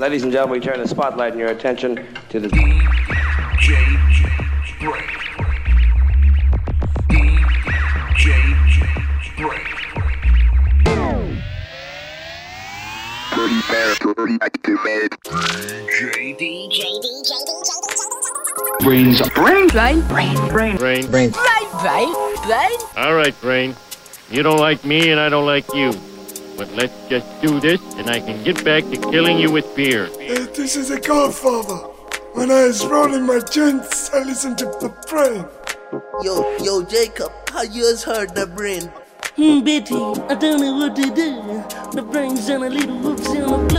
Ladies and gentlemen, we turn the spotlight and your attention to the DJ Break. DJ Break. Prepare to reactivate. DJ DJ, DJ, DJ, Brainz. Brainz. Brain, brain, brain, Brain. brain, brain, brain. All right, Brain. You don't like me and I don't like you. But let's just do this and I can get back to killing you with beer. Uh, this is a godfather. When I was rolling my joints, I listened to the brain. Yo, yo, Jacob, how yours heard the brain? Hmm, Betty, I don't know what to do. The brains on a little whoops in the floor,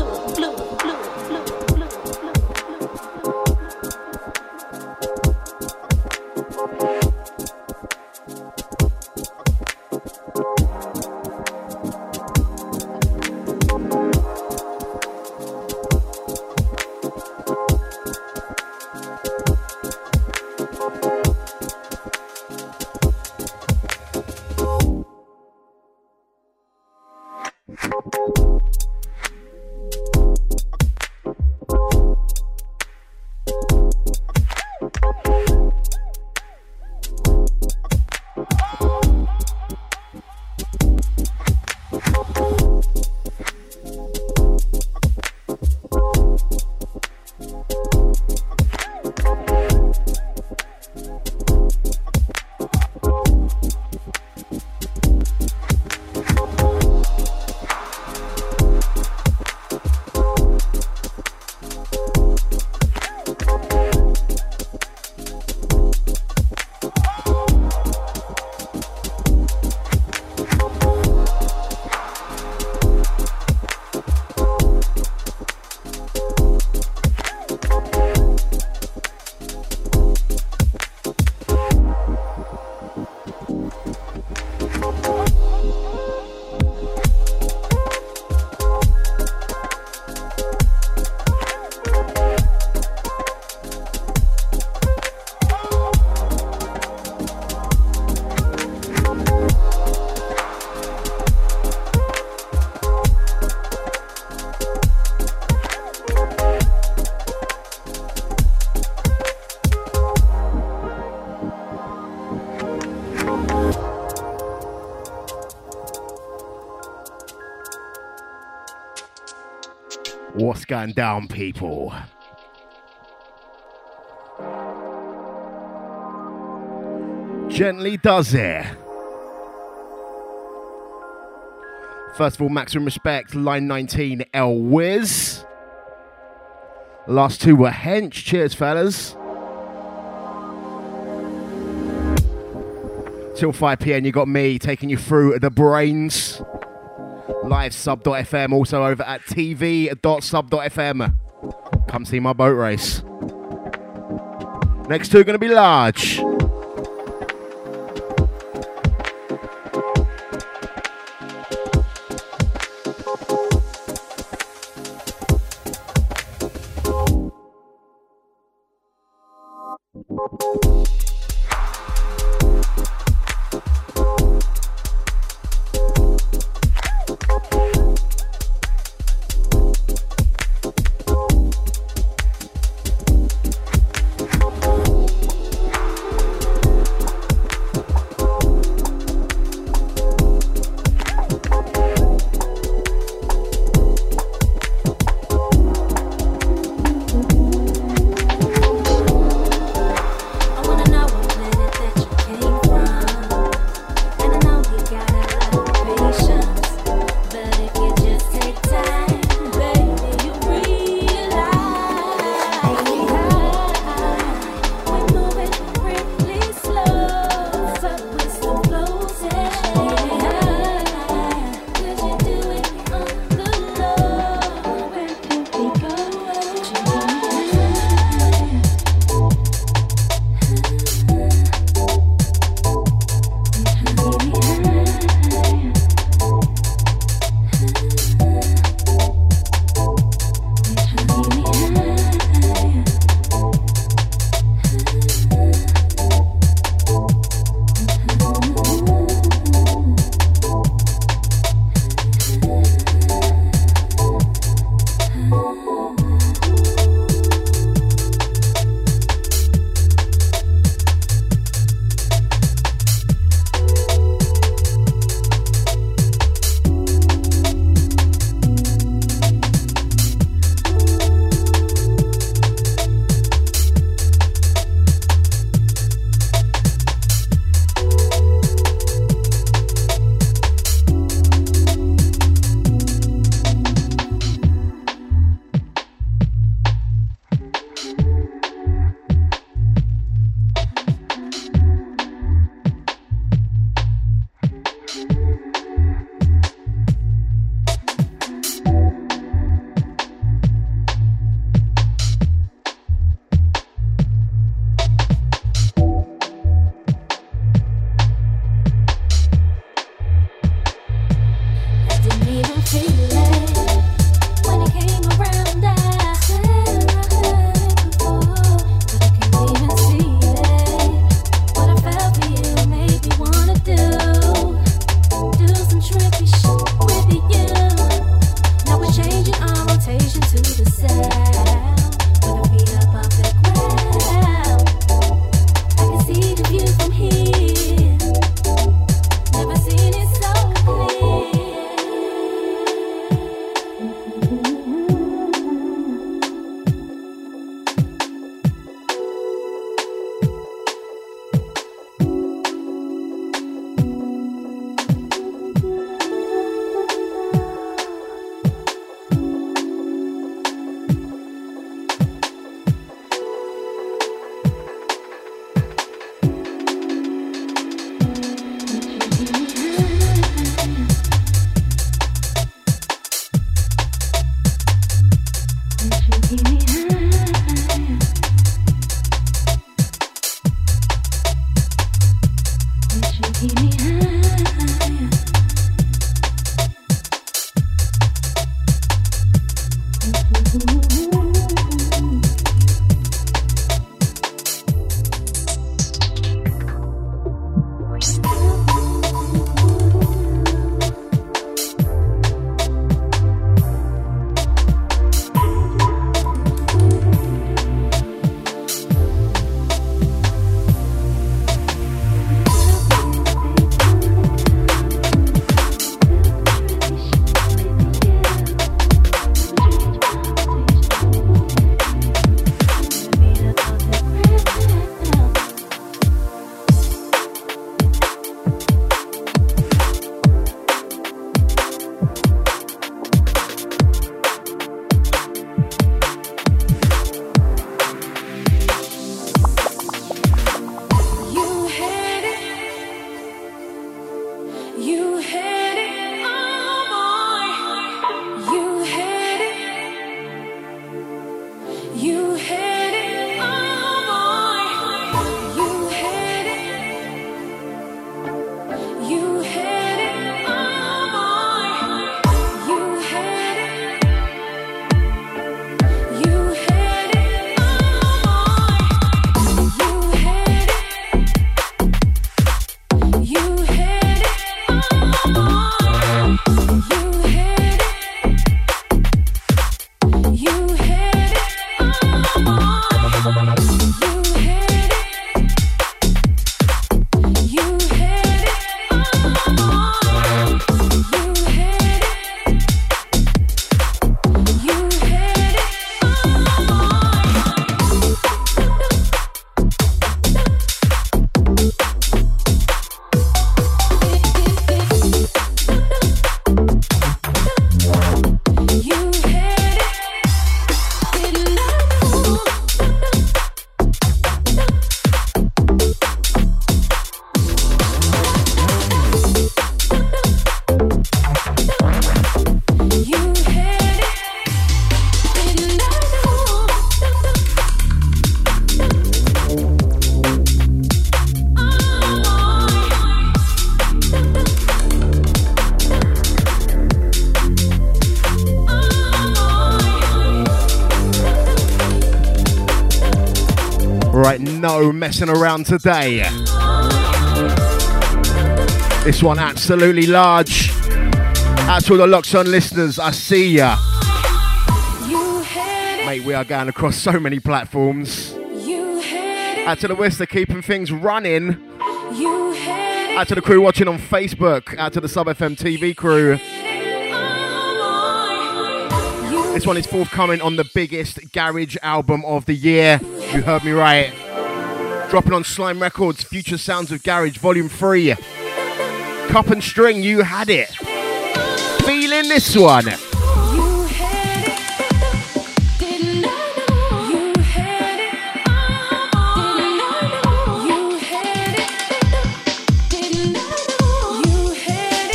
down, people? Gently does it. First of all, maximum respect, line 19, El Wiz. Last two were Hench. Cheers, fellas. Till 5 pm, you got me taking you through the brains. Live sub.fm, also over at tv.sub.fm. Come see my boat race. Next two are going to be large. No messing around today. This one absolutely large. Out to all the Locks On listeners, I see ya. Mate, we are going across so many platforms. Out to the West, they're keeping things running. Out to the crew watching on Facebook. Out to the Sub FM TV crew. This one is forthcoming on the biggest garage album of the year. You heard me right. Dropping on Slime Records, Future Sounds of Garage, Volume 3. Cup and String, you had it. Feeling this one.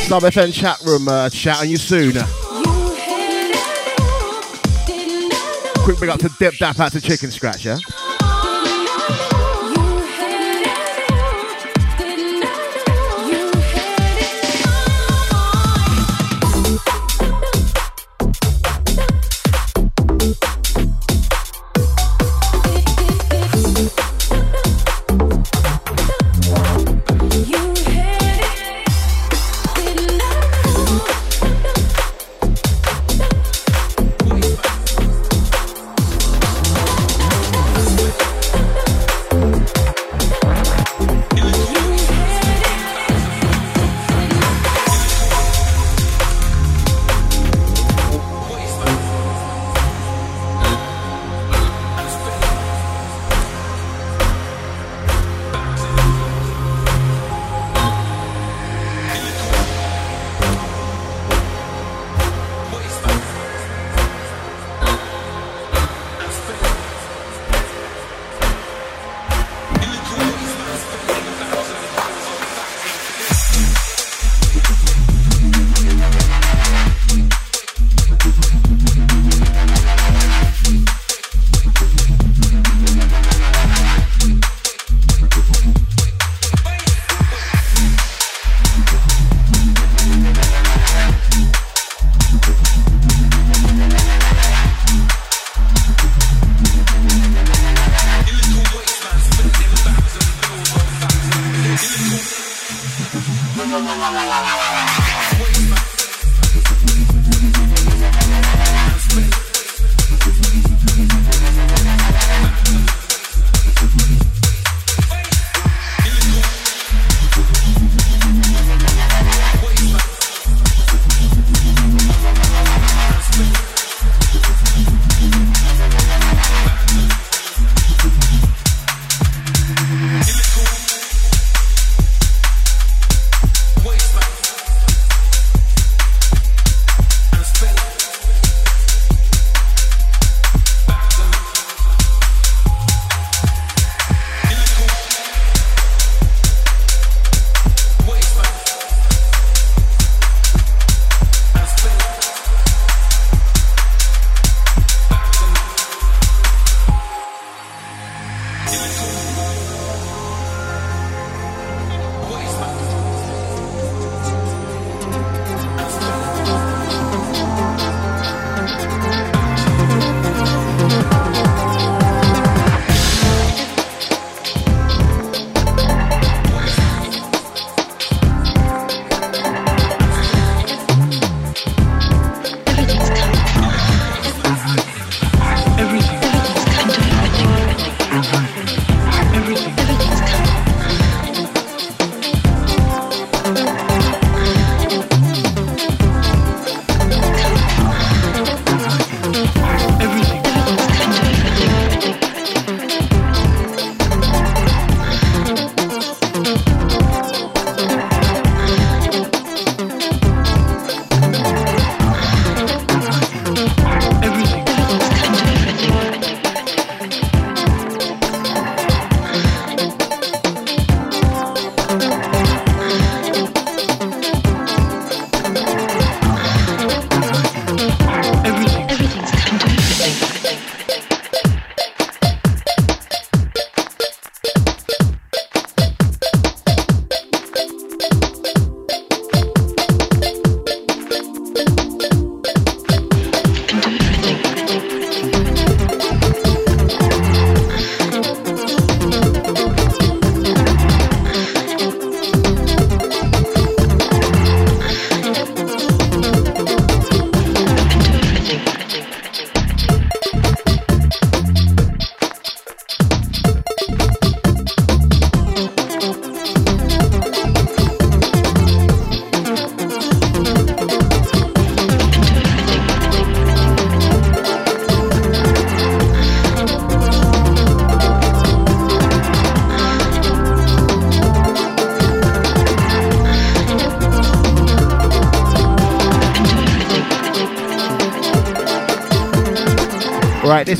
Sub FM chat room, uh, chat on you soon. Quick big up to Dip Dap out to Chicken Scratch, yeah?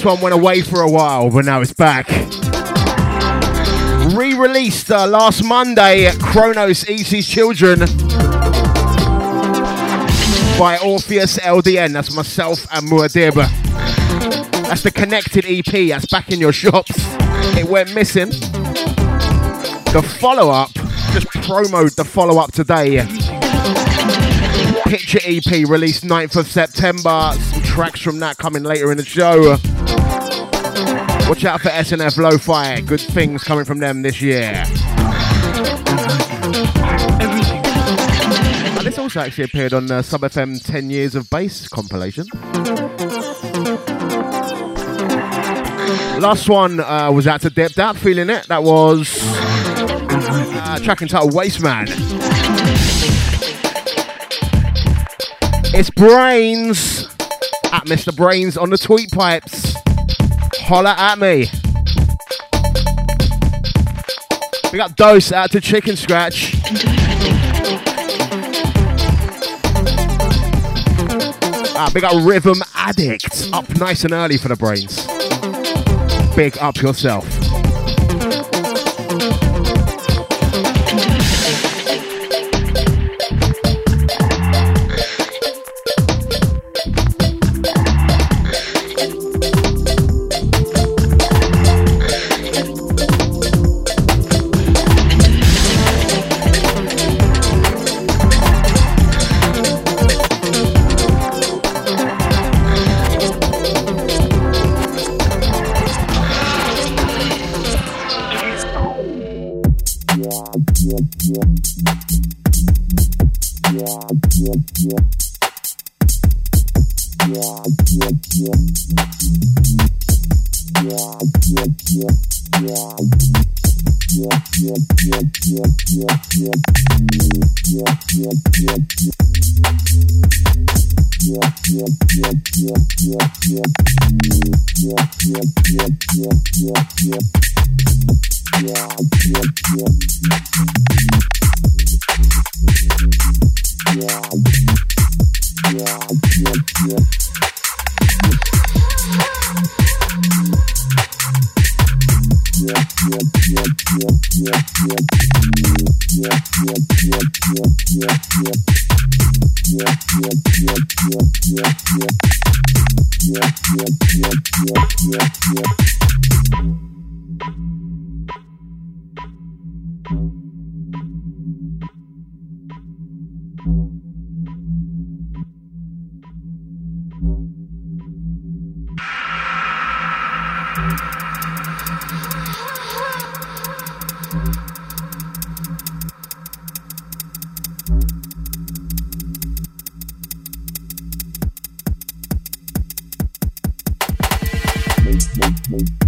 One went away for a while, but now it's back. Re released uh, last Monday, Kronos Eats His Children by Orpheus LDN. That's myself and Muad'Dib. That's the connected EP. That's back in your shops. It went missing. The follow up, just promoed the follow up today. Picture EP released 9th of September. Some tracks from that coming later in the show. Watch out for SNF Lo-Fi. Good things coming from them this year. And this also actually appeared on the Sub FM 10 Years of Bass compilation. Last one uh, was out to Dipped Out, feeling it. That was uh, track entitled Waste Man. It's Brainz at Mr. Brainz on the tweet pipes. Holla at me. We got Dose out to Chicken Scratch. Ah, big up Rhythm Addict. Up nice and early for the brains. Big up yourself. We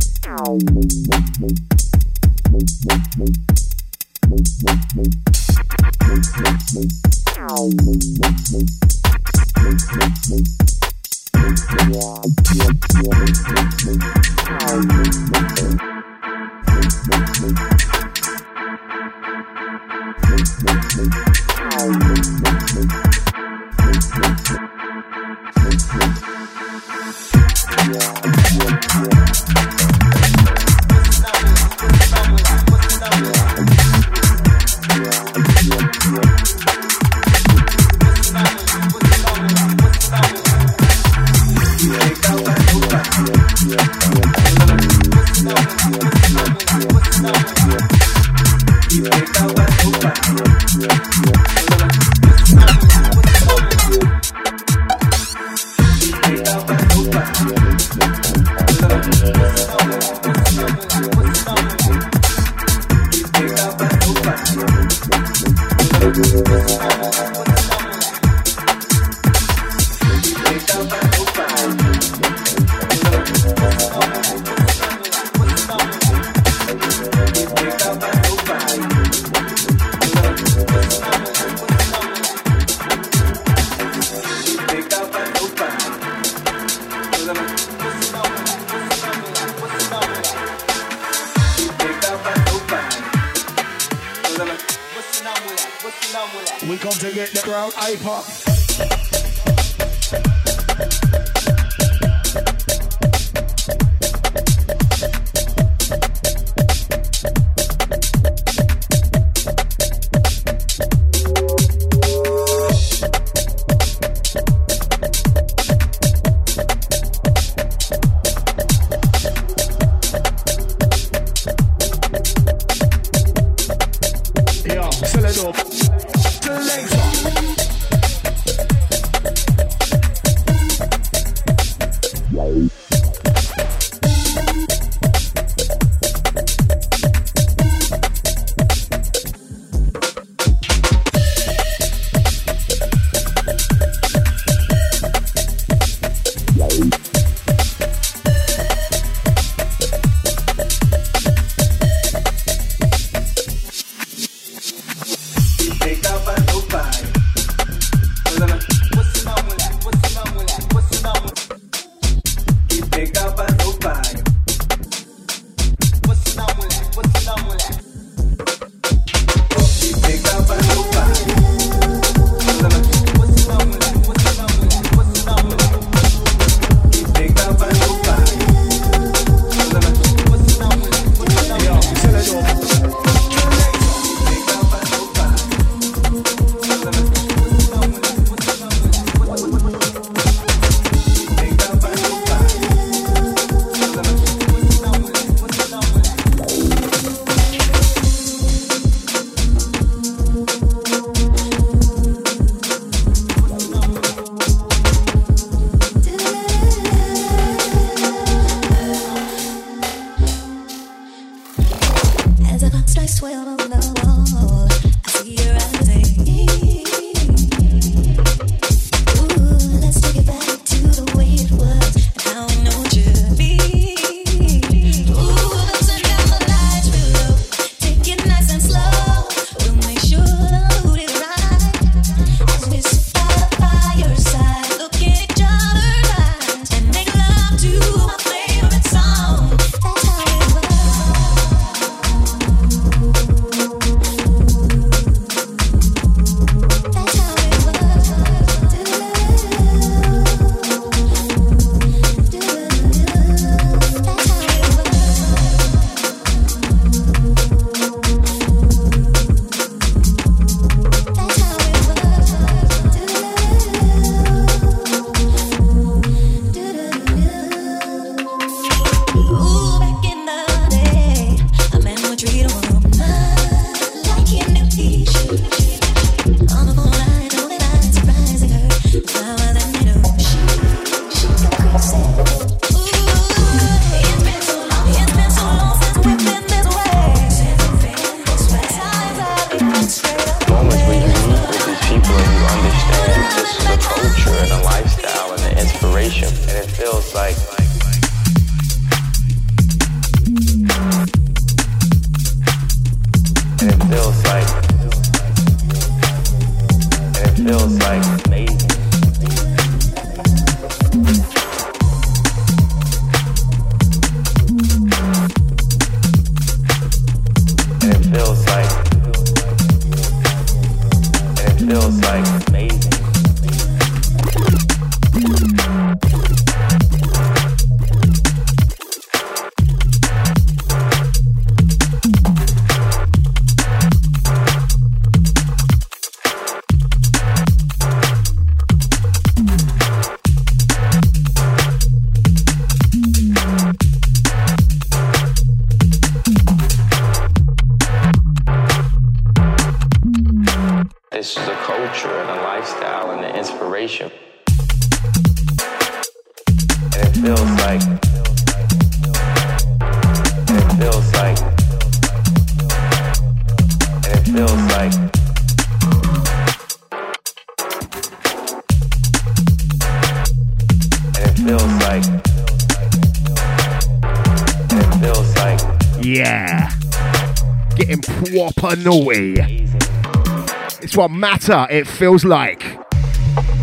It feels like.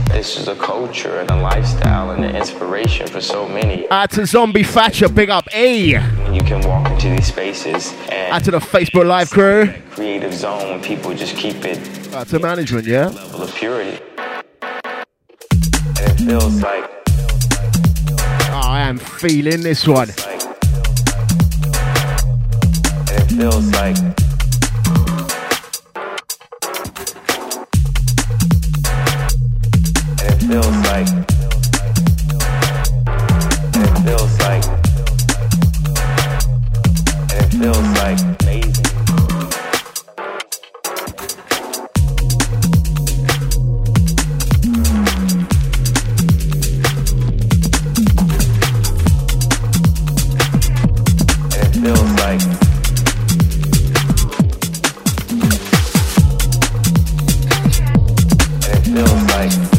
This is a culture and a lifestyle and an inspiration for so many. Add to Zombie Thatcher, big up A. You can walk into these spaces and. Add to the Facebook Live crew. Creative zone when people just keep it. Add to management, yeah. Level of purity. And it feels like. Oh, I am feeling this one. like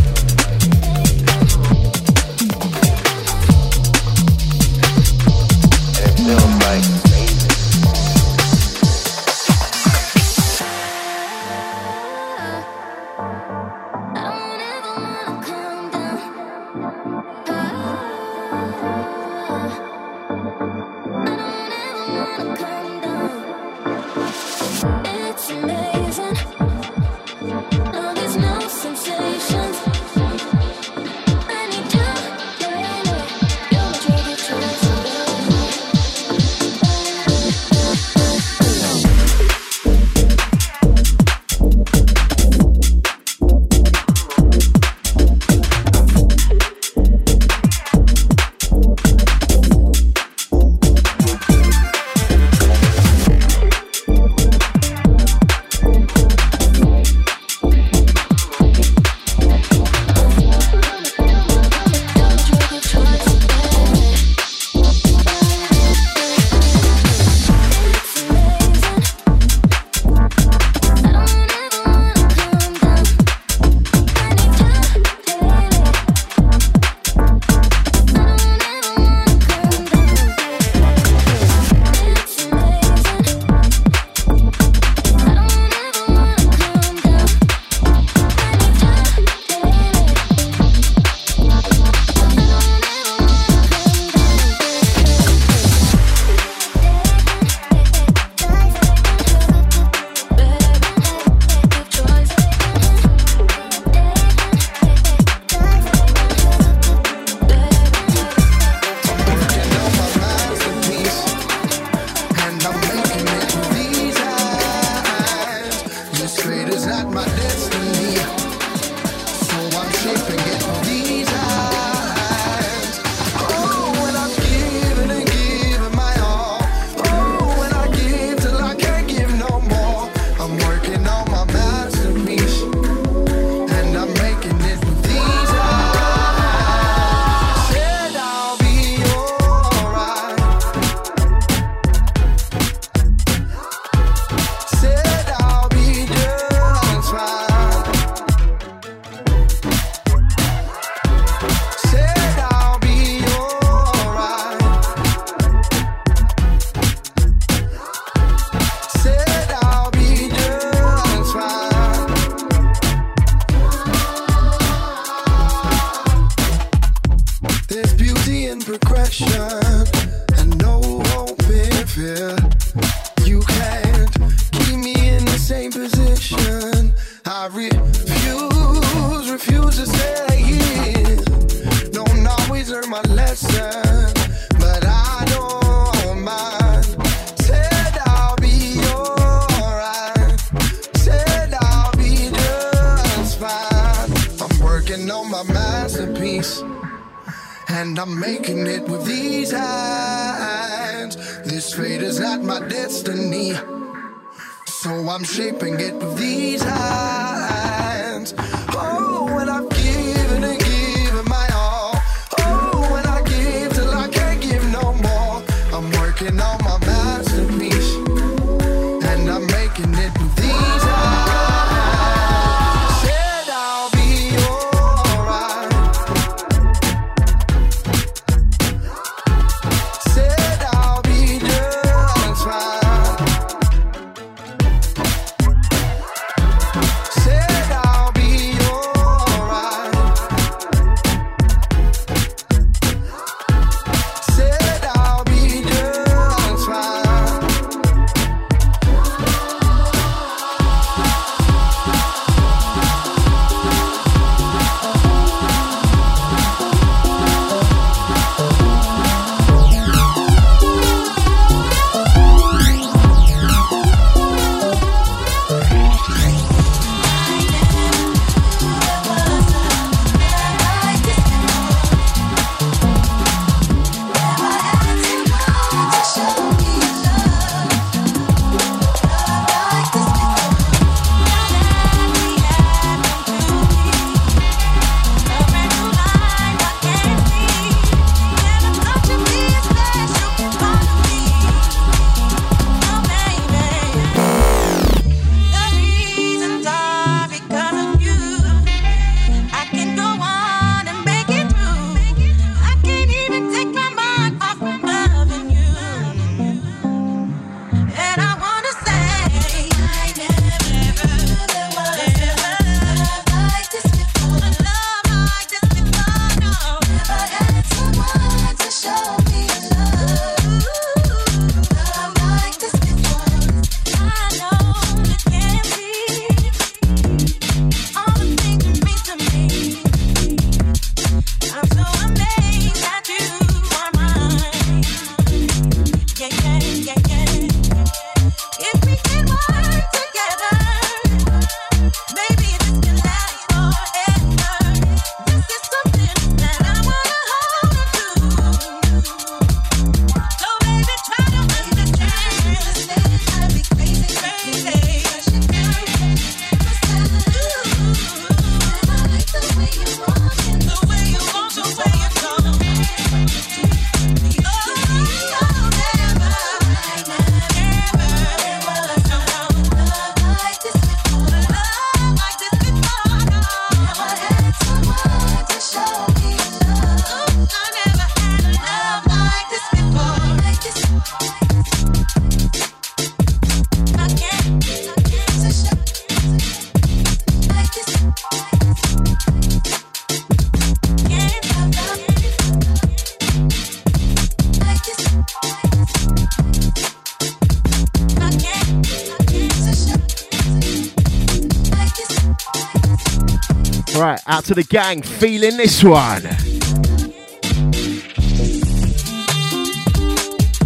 out to the gang feeling this one.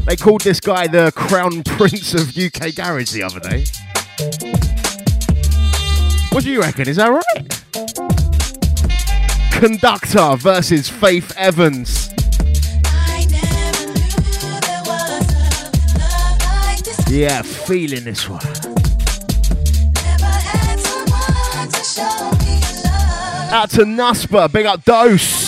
They called this guy the Crown Prince of UK Garage the other day. What do you reckon? Is that right? Conductor versus Faith Evans. Yeah, feeling this one. Out to Nusper. Big up Dose.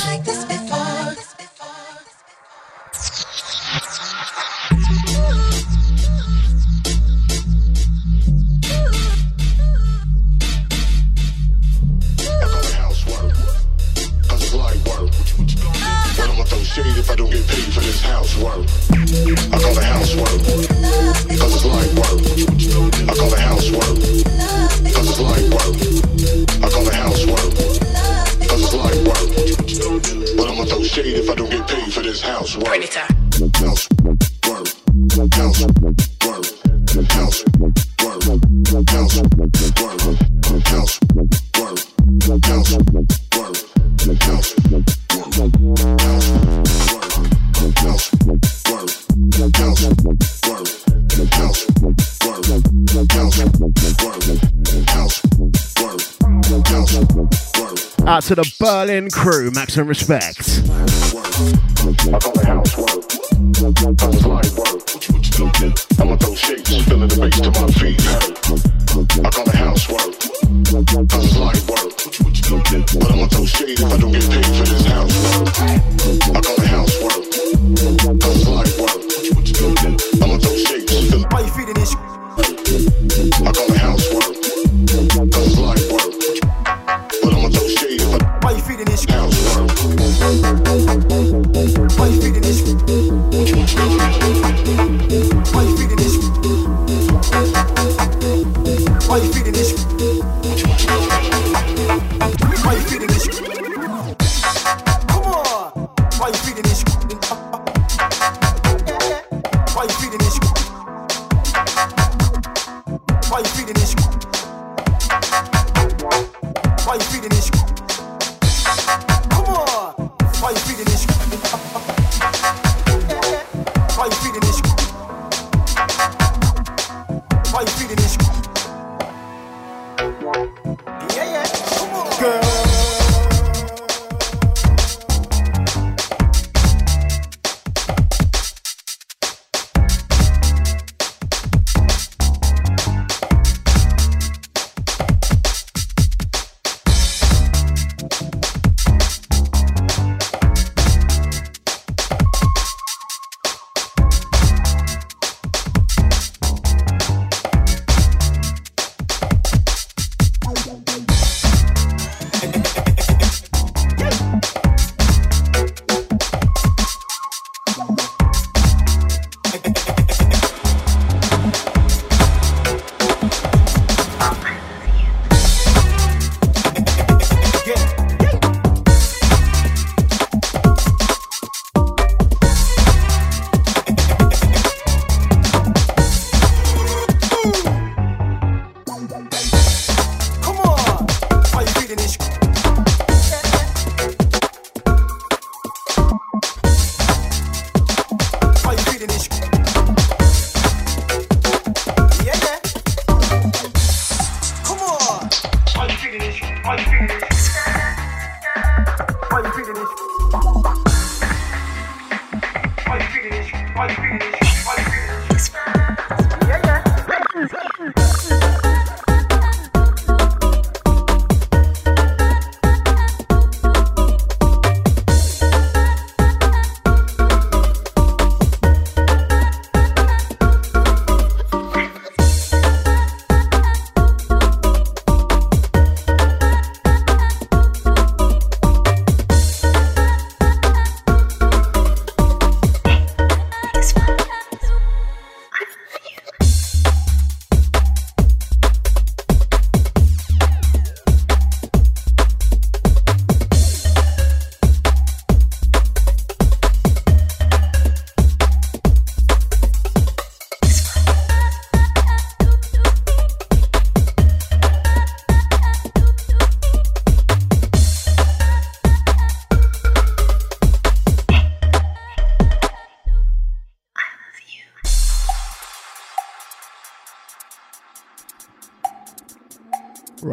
Crew, maximum respect.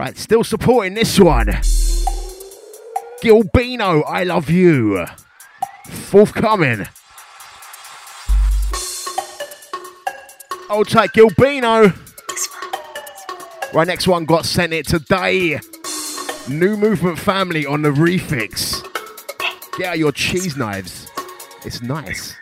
Right, still supporting this one. Gilbino, I love you. Forthcoming. Old tight Gilbino. Right, next one got sent it today. New movement family on the refix. Get out your cheese knives. It's nice.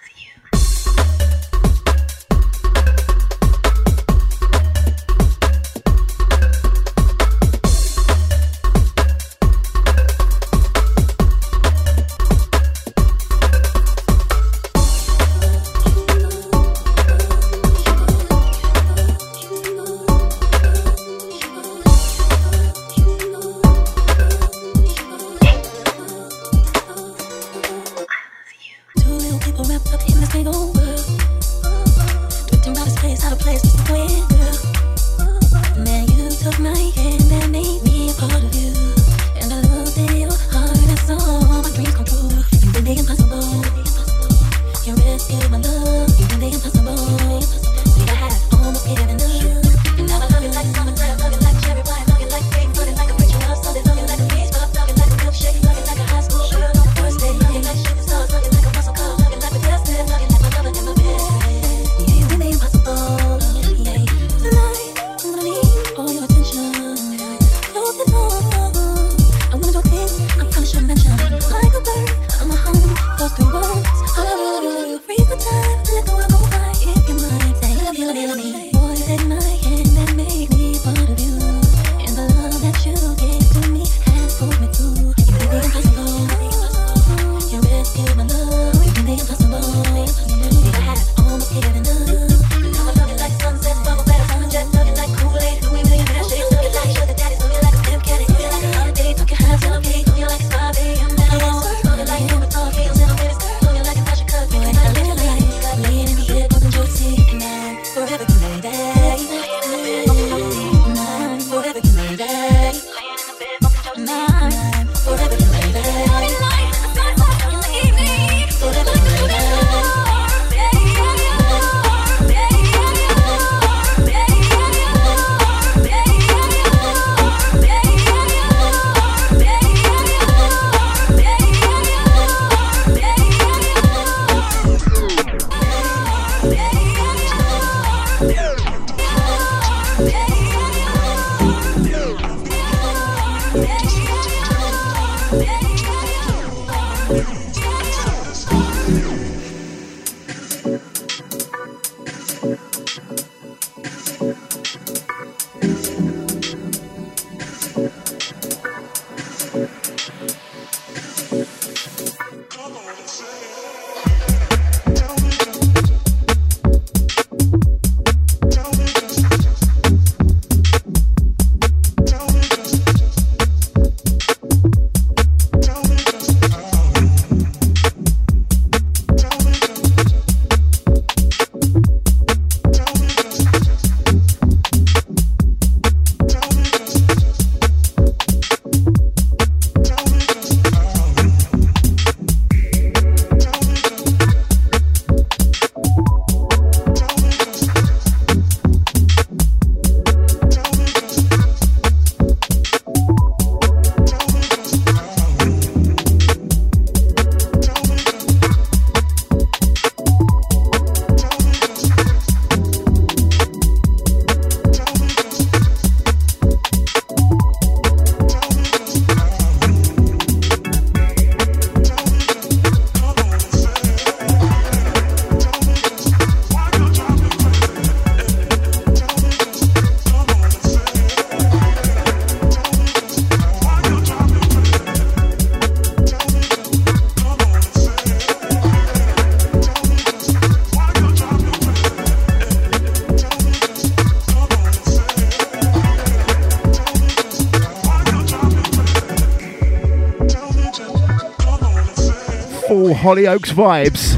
Hollyoaks vibes.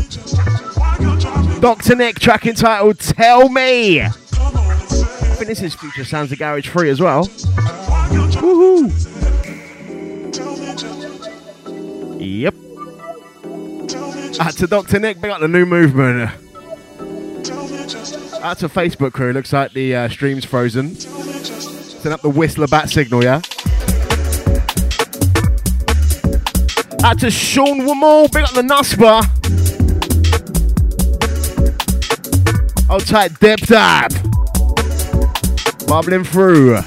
Dr. Nick track entitled Tell Me. I think this is Future Sounds of Garage 3 as well. Woohoo! Yep. Out to Dr. Nick, big up the new movement. Out to Facebook crew, looks like the uh, stream's frozen. Send up the Whistler bat signal, yeah? Out to Sean Wamall, big up the Nusba. Hold tight, dip tap. Bubbling through.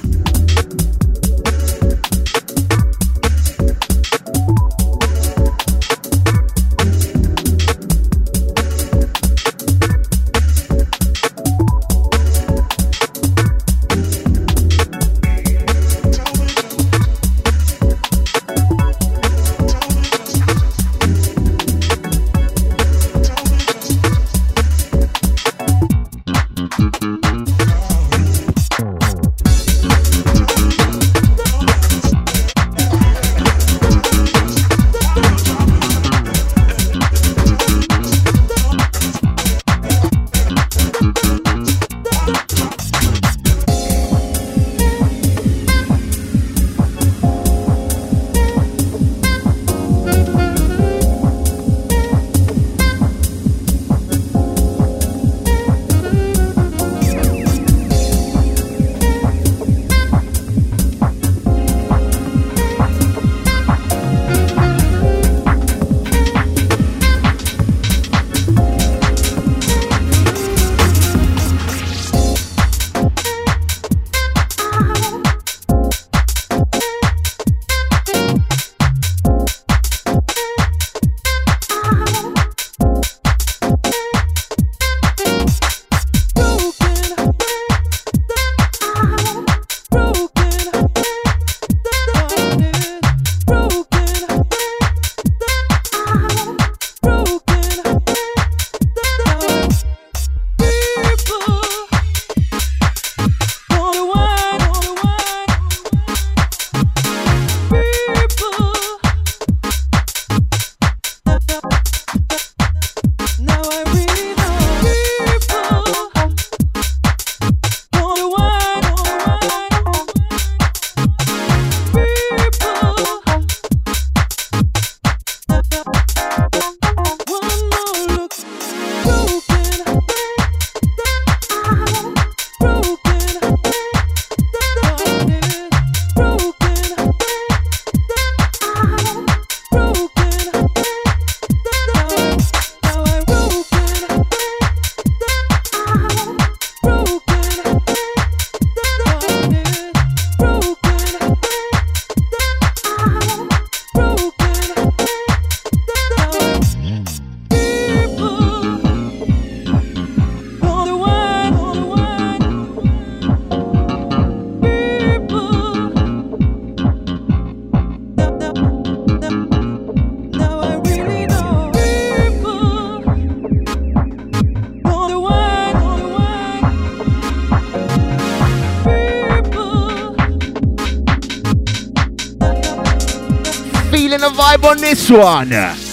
Vibe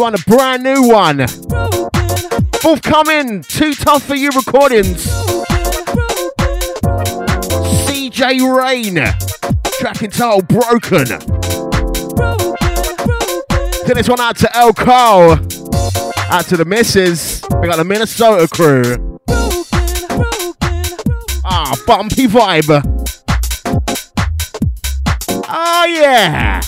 one. A brand new one. Forthcoming, too tough for you recordings. CJ Rain, track entitled Broken. Send this one out to El Carl, out to the missus. We got the Minnesota crew. Ah, bumpy vibe. Oh yeah.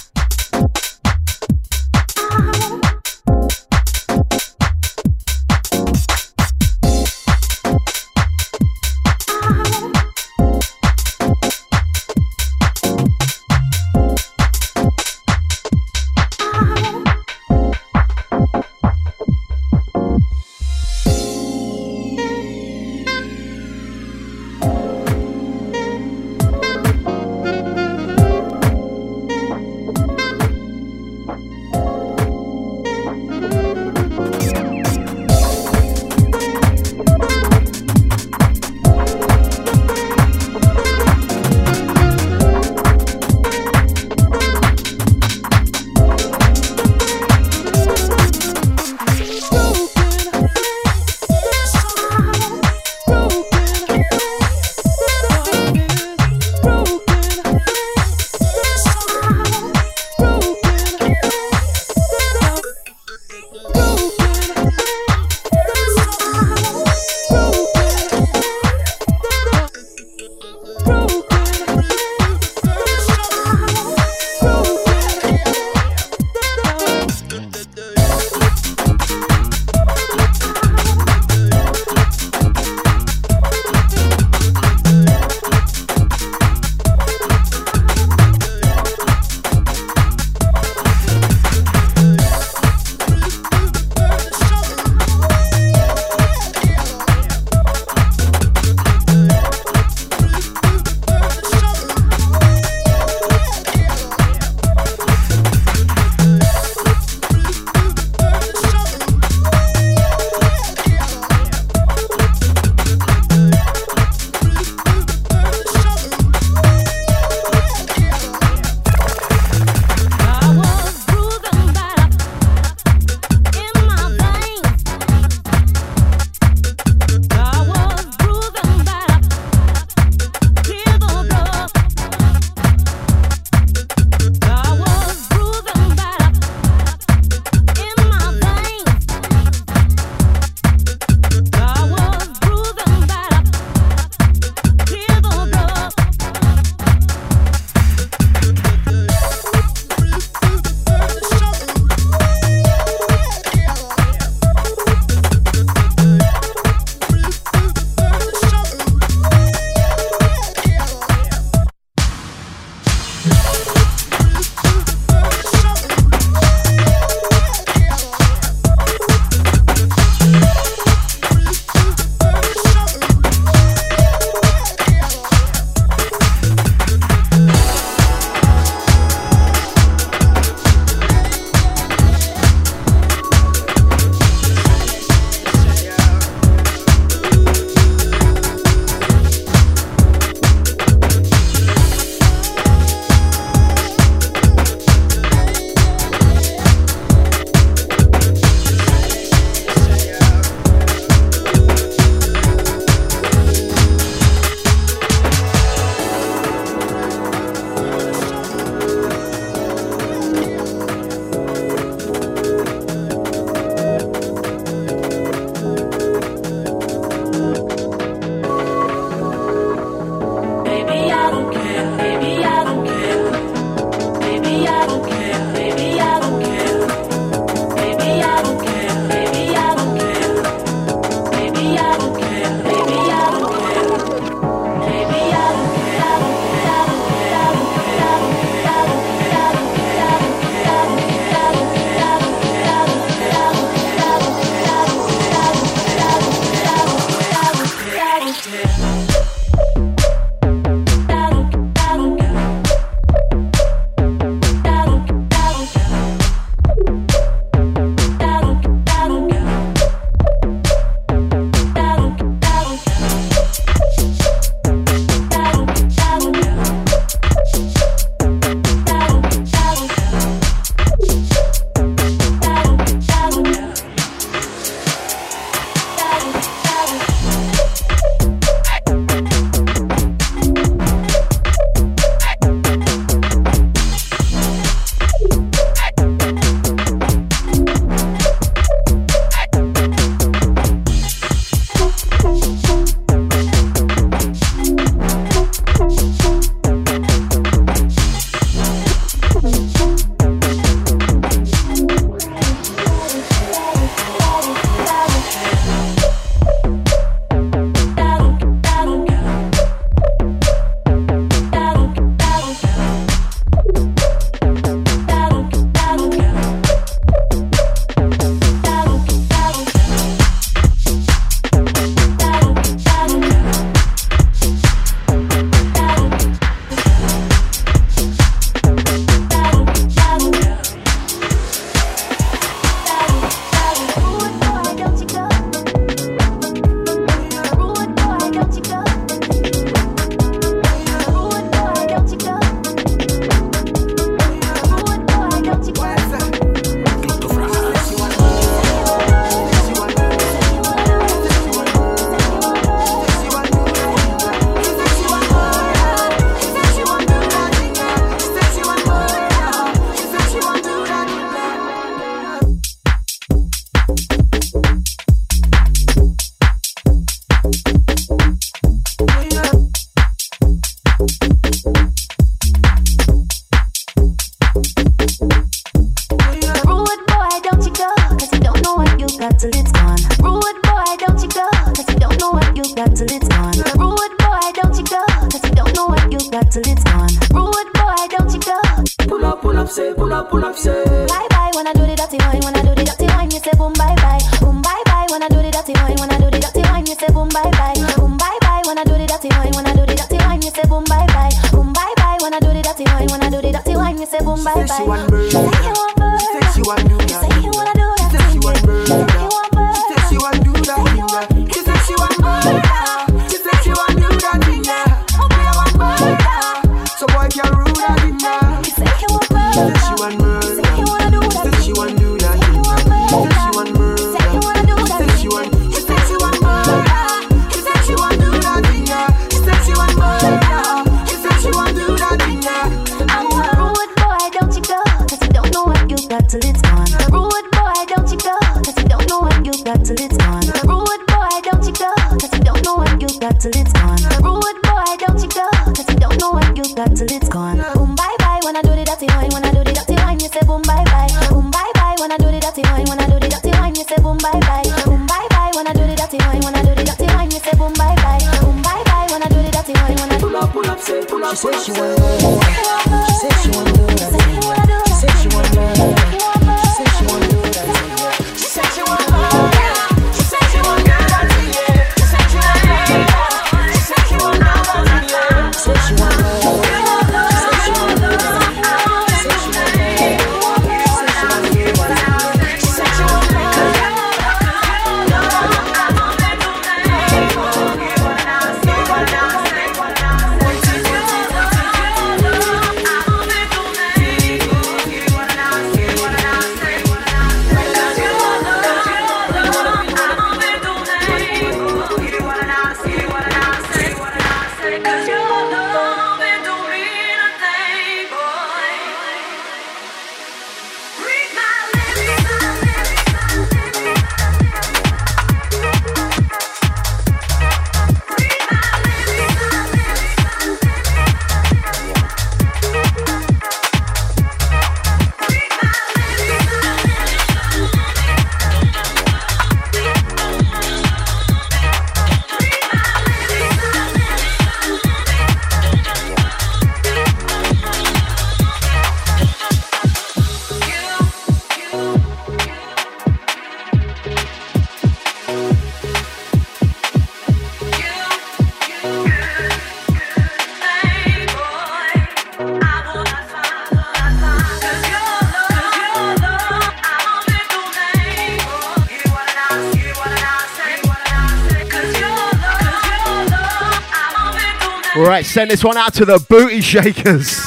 send this one out to the booty shakers.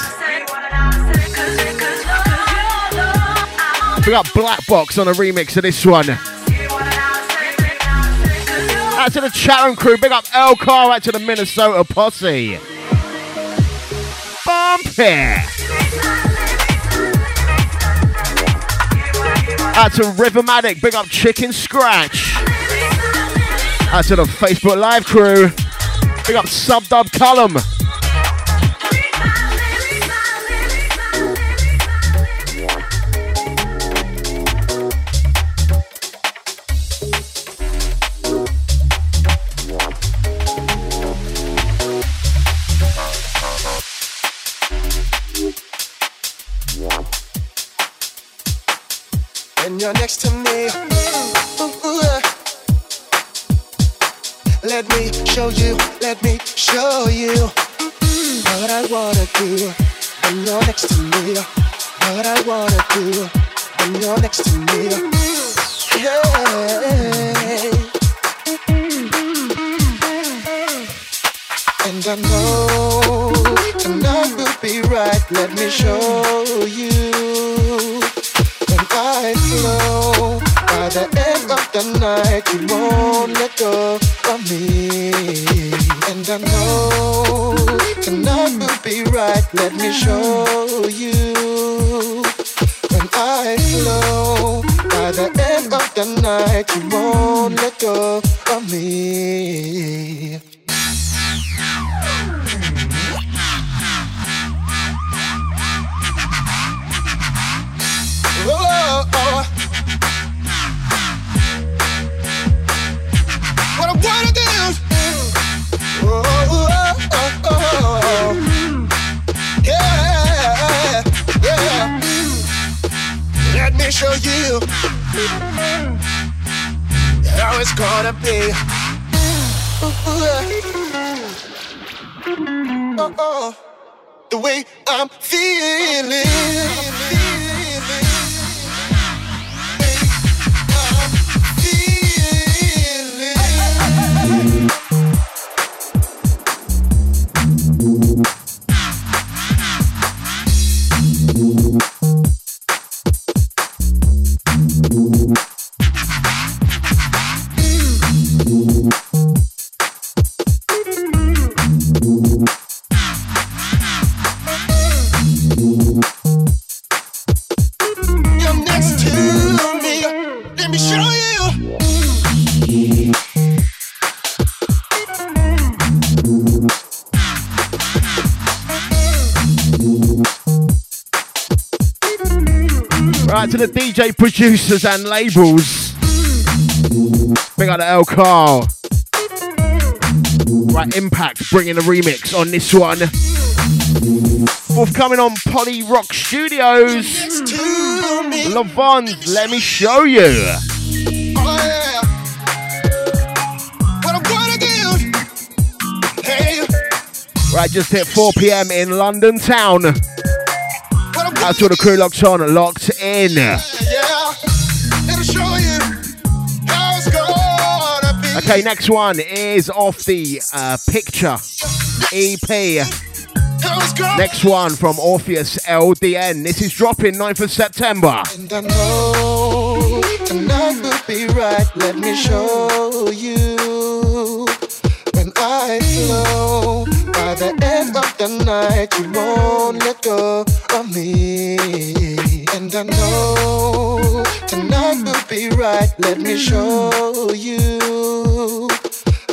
We got Black Box on a remix of this one. Out to the Chatham crew, big up El Car, out to the Minnesota posse. Bump it! Out to Rhythmatic, big up Chicken Scratch. Out to the Facebook Live crew, big up Sub Dub Column. you're next to me. Let me show you, let me show you what I wanna do when you're next to me. What I wanna do when you're next to me. Yeah. And I know tonight will be right. Let me show you night slow. By the end of the night, you won't let go of me. And I know tonight will be right. Let me show you. When I slow, by the end of the night, you won't let go of me. Show you how it's gonna be. Oh, oh, the way I'm feeling. To the DJ producers and labels. Big up the El Carl. Right, Impact bringing a remix on this one. Forthcoming on Poly Rock Studios. Lavon, let me show you. Oh, yeah. What I'm gonna give. Hey, Right, just hit 4 p.m. in London town. Out to the crew locked on, locked in. yeah. It'll show you how it's gonna be. Okay, next one is off the uh, Picture EP. Next one from Orpheus LDN. This is dropping 9th of September. And I know tonight will be right. Let me show you when I flow. By the end of the night, you won't let go of me. And I know tonight will be right. Let me show you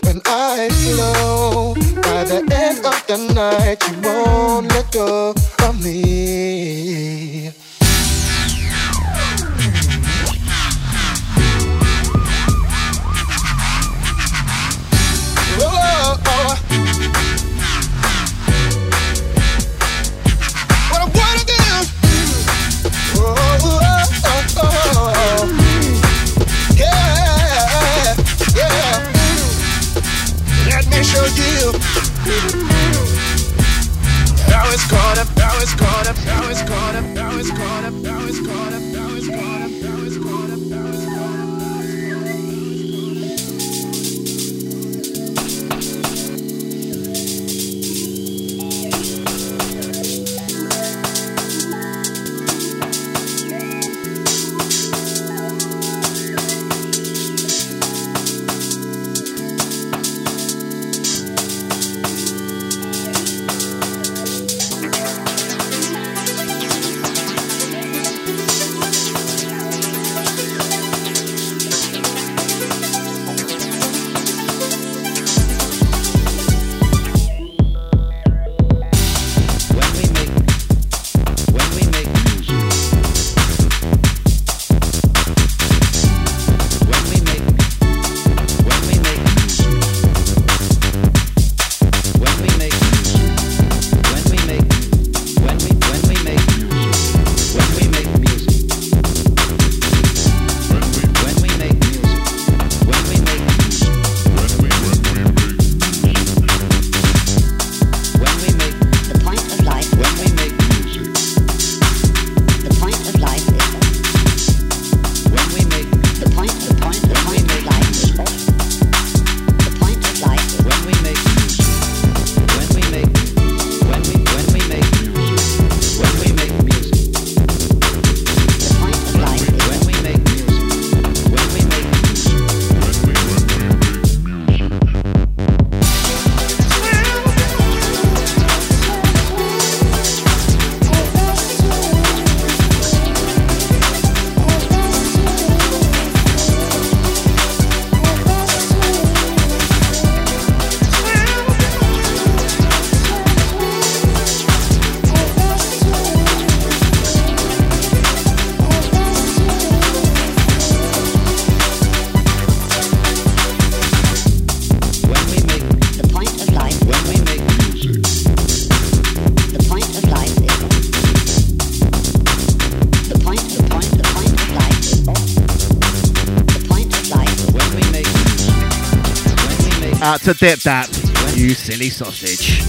when I flow. By the end of the night, you won't let go of me. now it's caught up, now it's caught up, now it's caught up, now it's caught up. To Dip that, you silly sausage.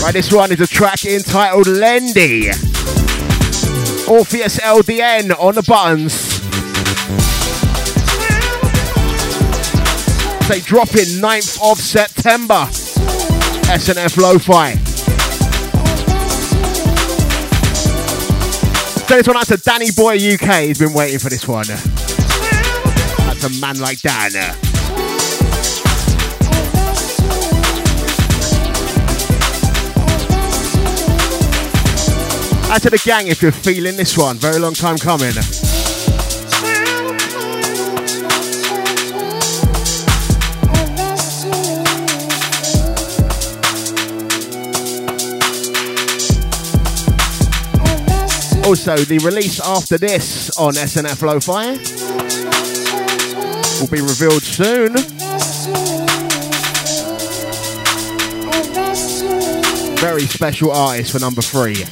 Right, this one is a track entitled Lendy. Orpheus LDN on the buttons. Say dropping 9th of September. SNF Lo-Fi. Send this one out to Danny Boy UK. He's been waiting for this one. That's a man like Dan. Out to the gang if you're feeling this one. Very long time coming. Also, the release after this on SNF Lo-Fi will be revealed soon. Very special artist for number three.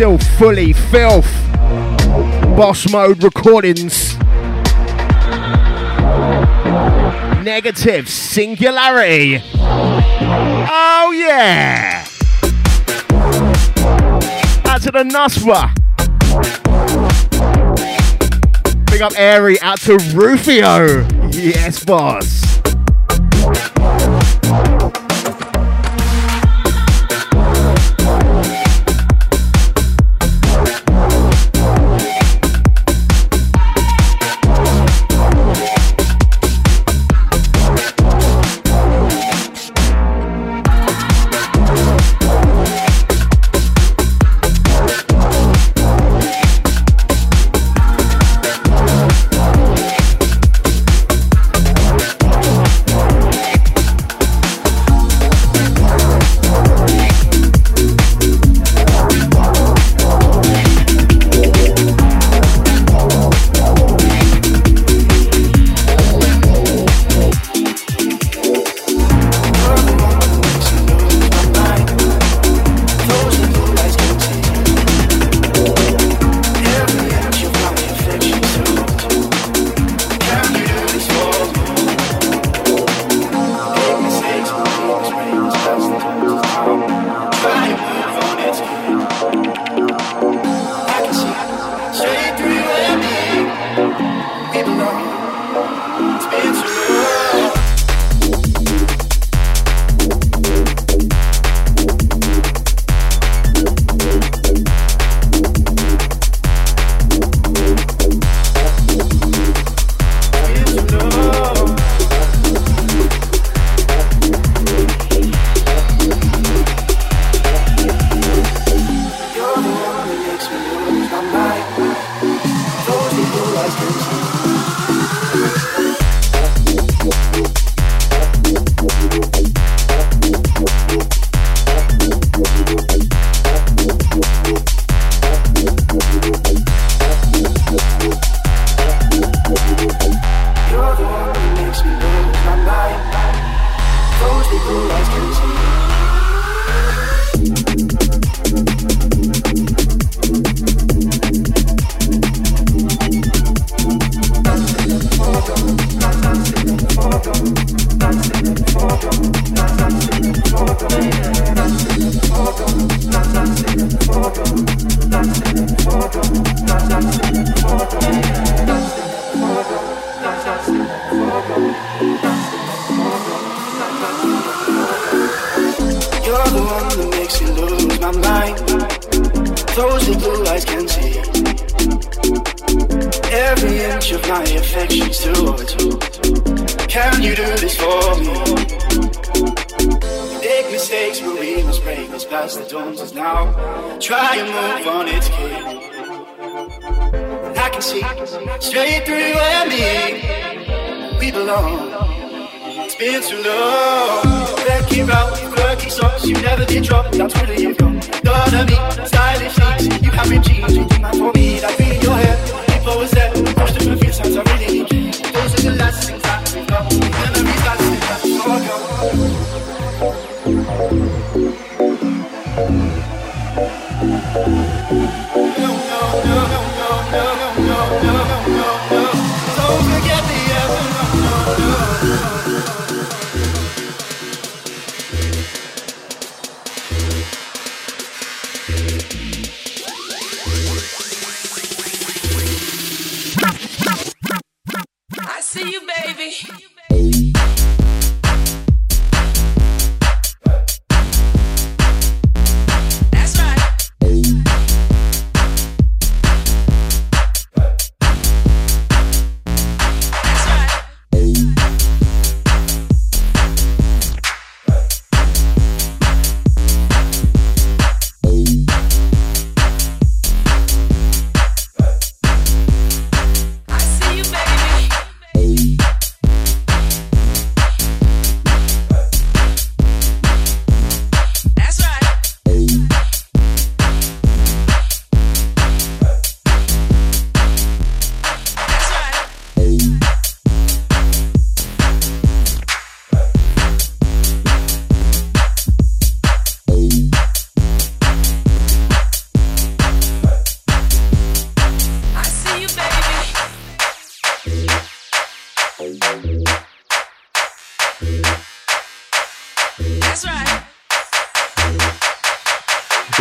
Still fully filth. Boss Mode Recordings. Negative Singularity. Oh yeah. Out to the Nusra. Big up Airy. Out to Rufio. Yes, boss.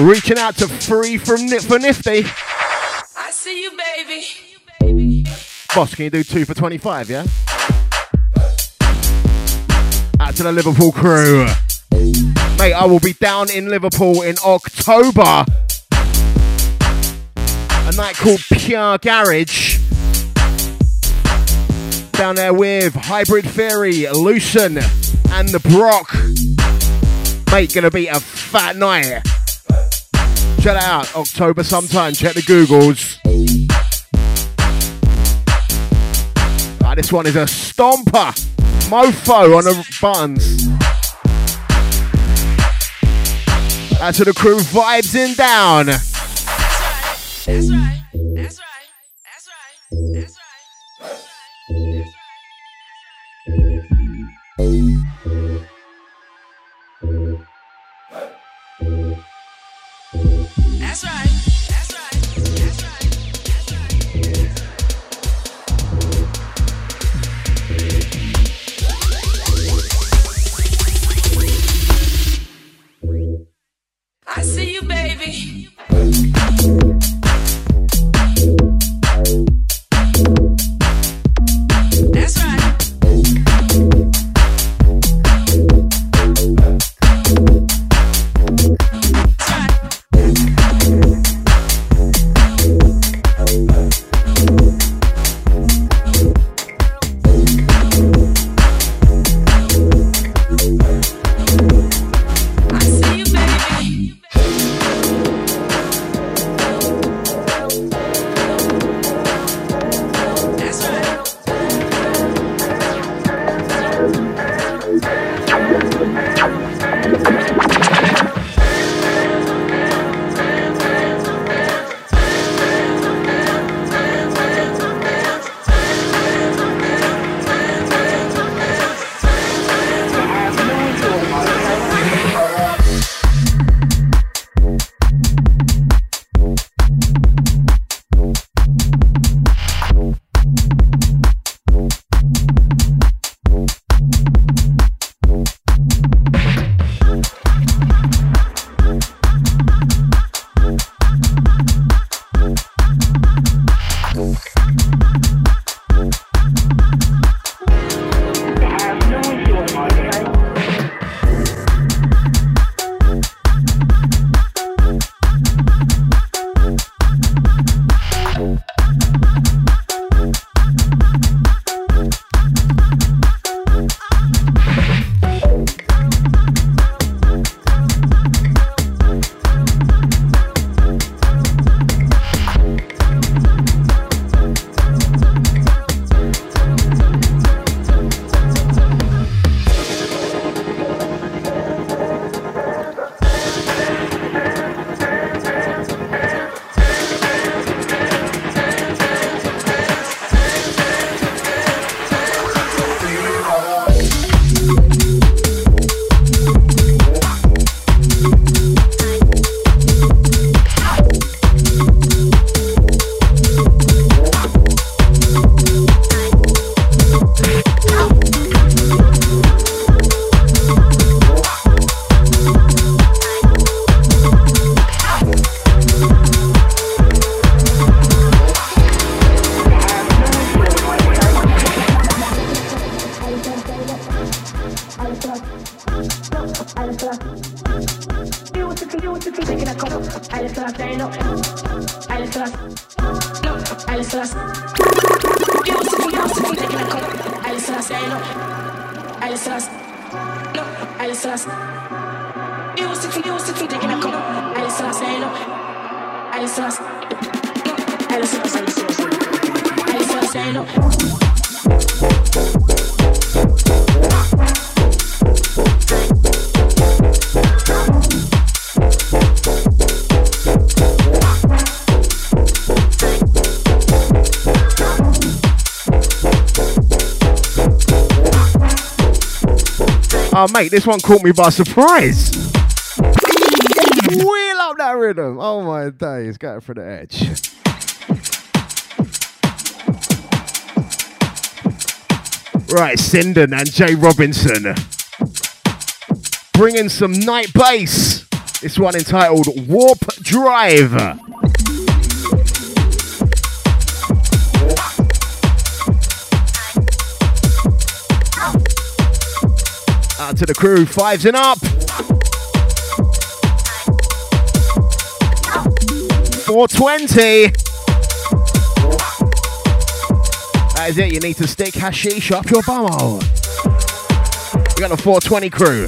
Reaching out to free from Nip for Nifty. I see you, baby. Boss, can you do two for 25, yeah? Out to the Liverpool crew. Mate, I will be down in Liverpool in October. A night called Pure Garage. Down there with Hybrid Theory, Lucen, and the Brock. Mate, gonna be a fat night. Check it out, October sometime. Check the Googles. Ah, this one is a stomper. Mofo on the buttons. Out to the crew, vibes in down. That's right. That's right. Oh, mate, this one caught me by surprise. Wheel up that rhythm. Oh my days, going for the edge. Right, Sinden and Jay Robinson. Bringing some night bass. This one entitled Warp Drive. Out to the crew, fives and up. Four twenty. That is it. You need to stick hashish up your bum. We got the 420 crew.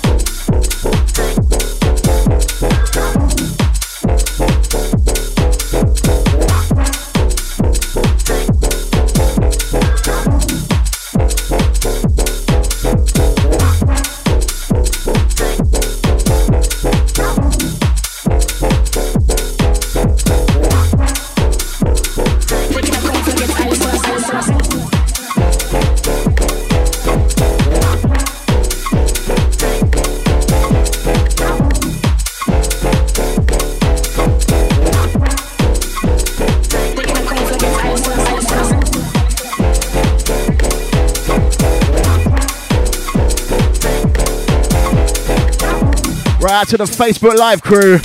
to the Facebook Live crew.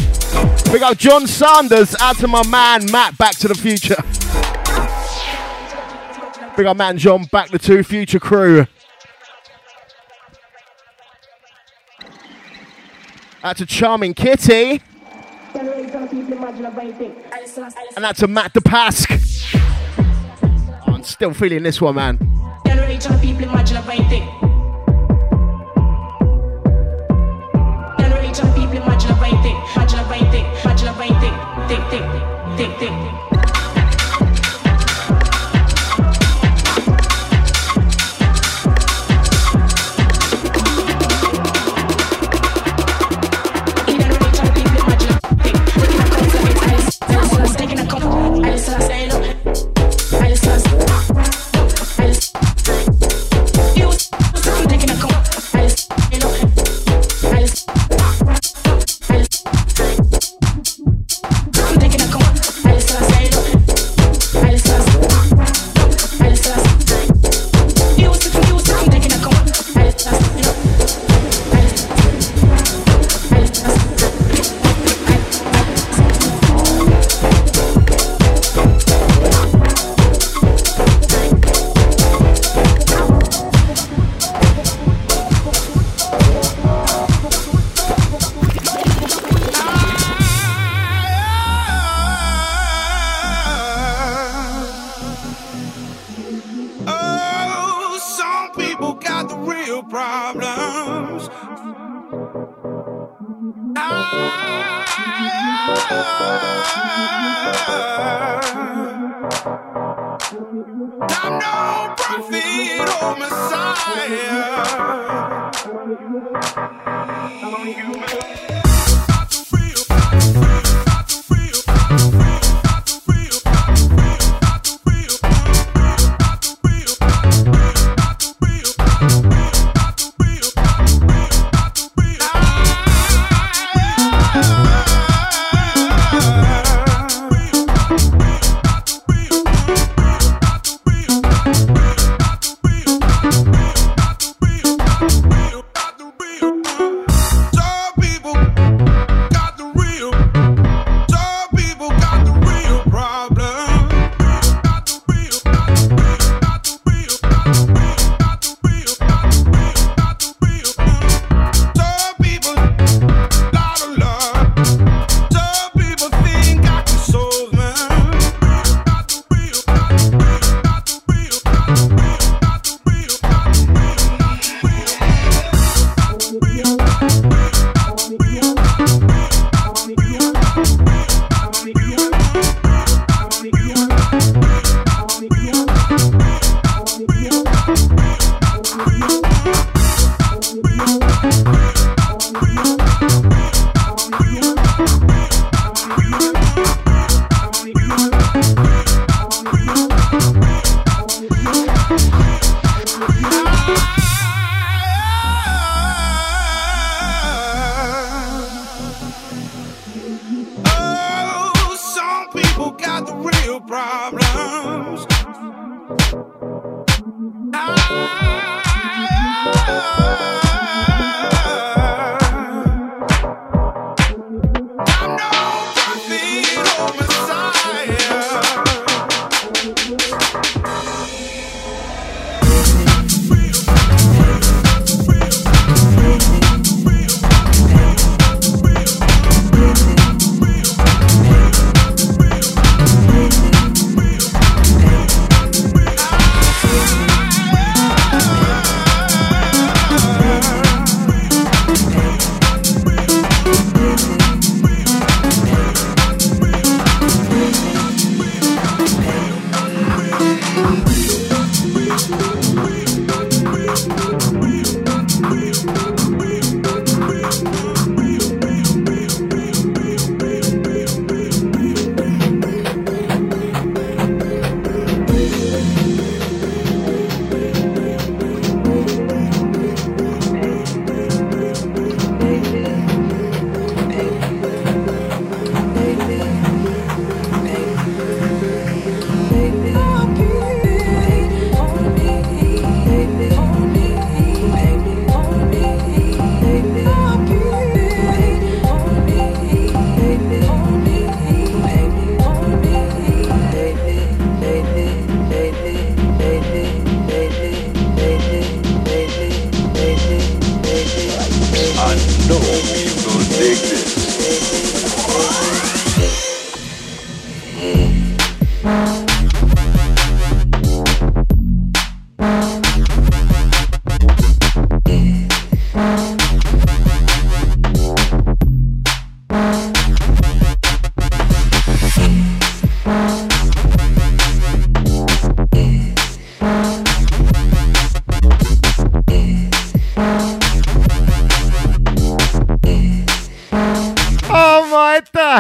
We got John Sanders out to my man Matt Back to the Future. Big up Matt and John Back the Two Future crew. Out to Charming Kitty. And out to Matt the Pask. Oh, I'm still feeling this one, man. Fine thing. Think, think,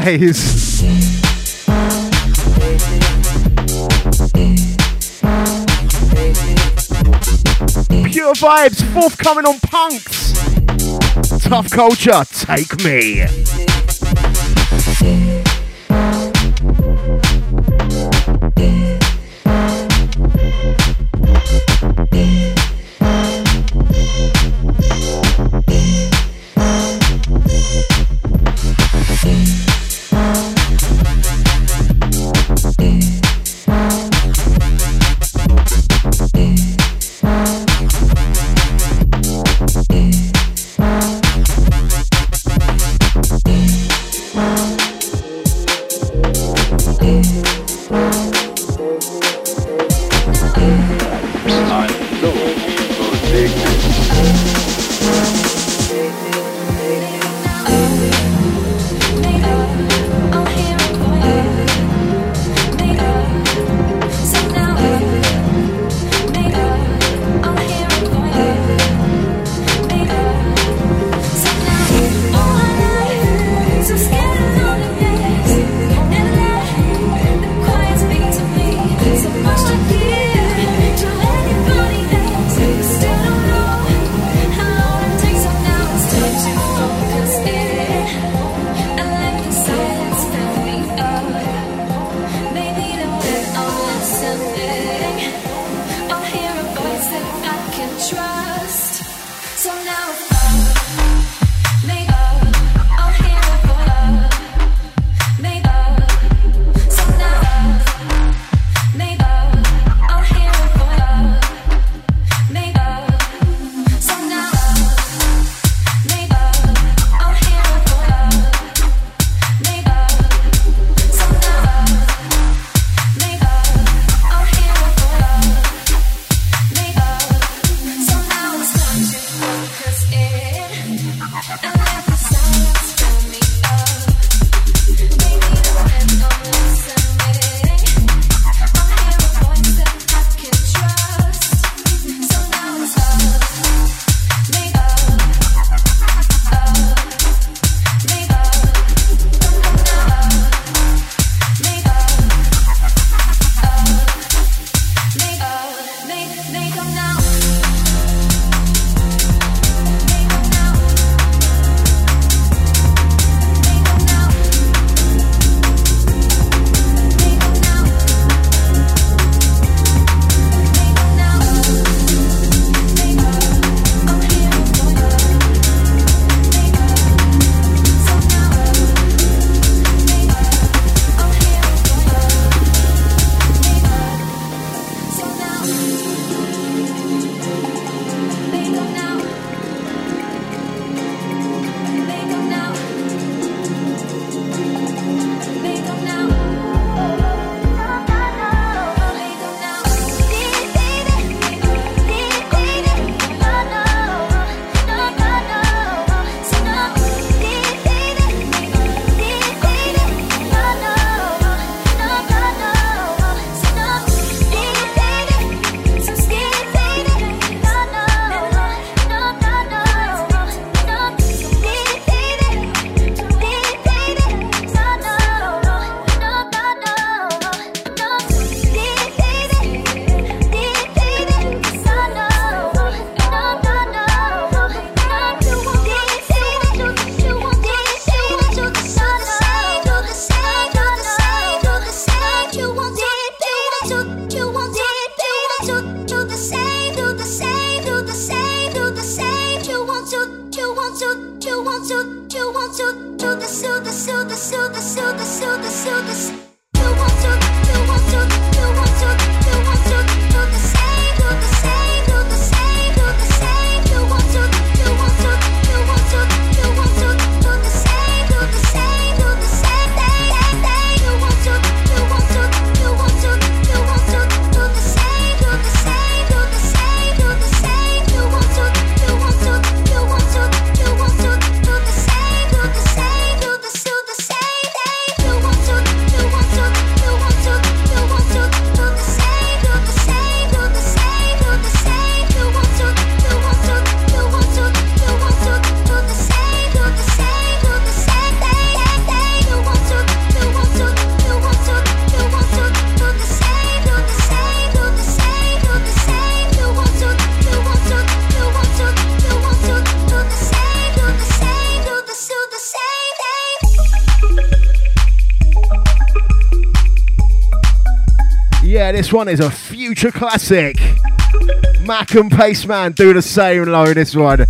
days! Pure vibes, forthcoming on punks. Tough culture, take me. This one is a future classic. Mak and Pasteman do the same low this one. Oh,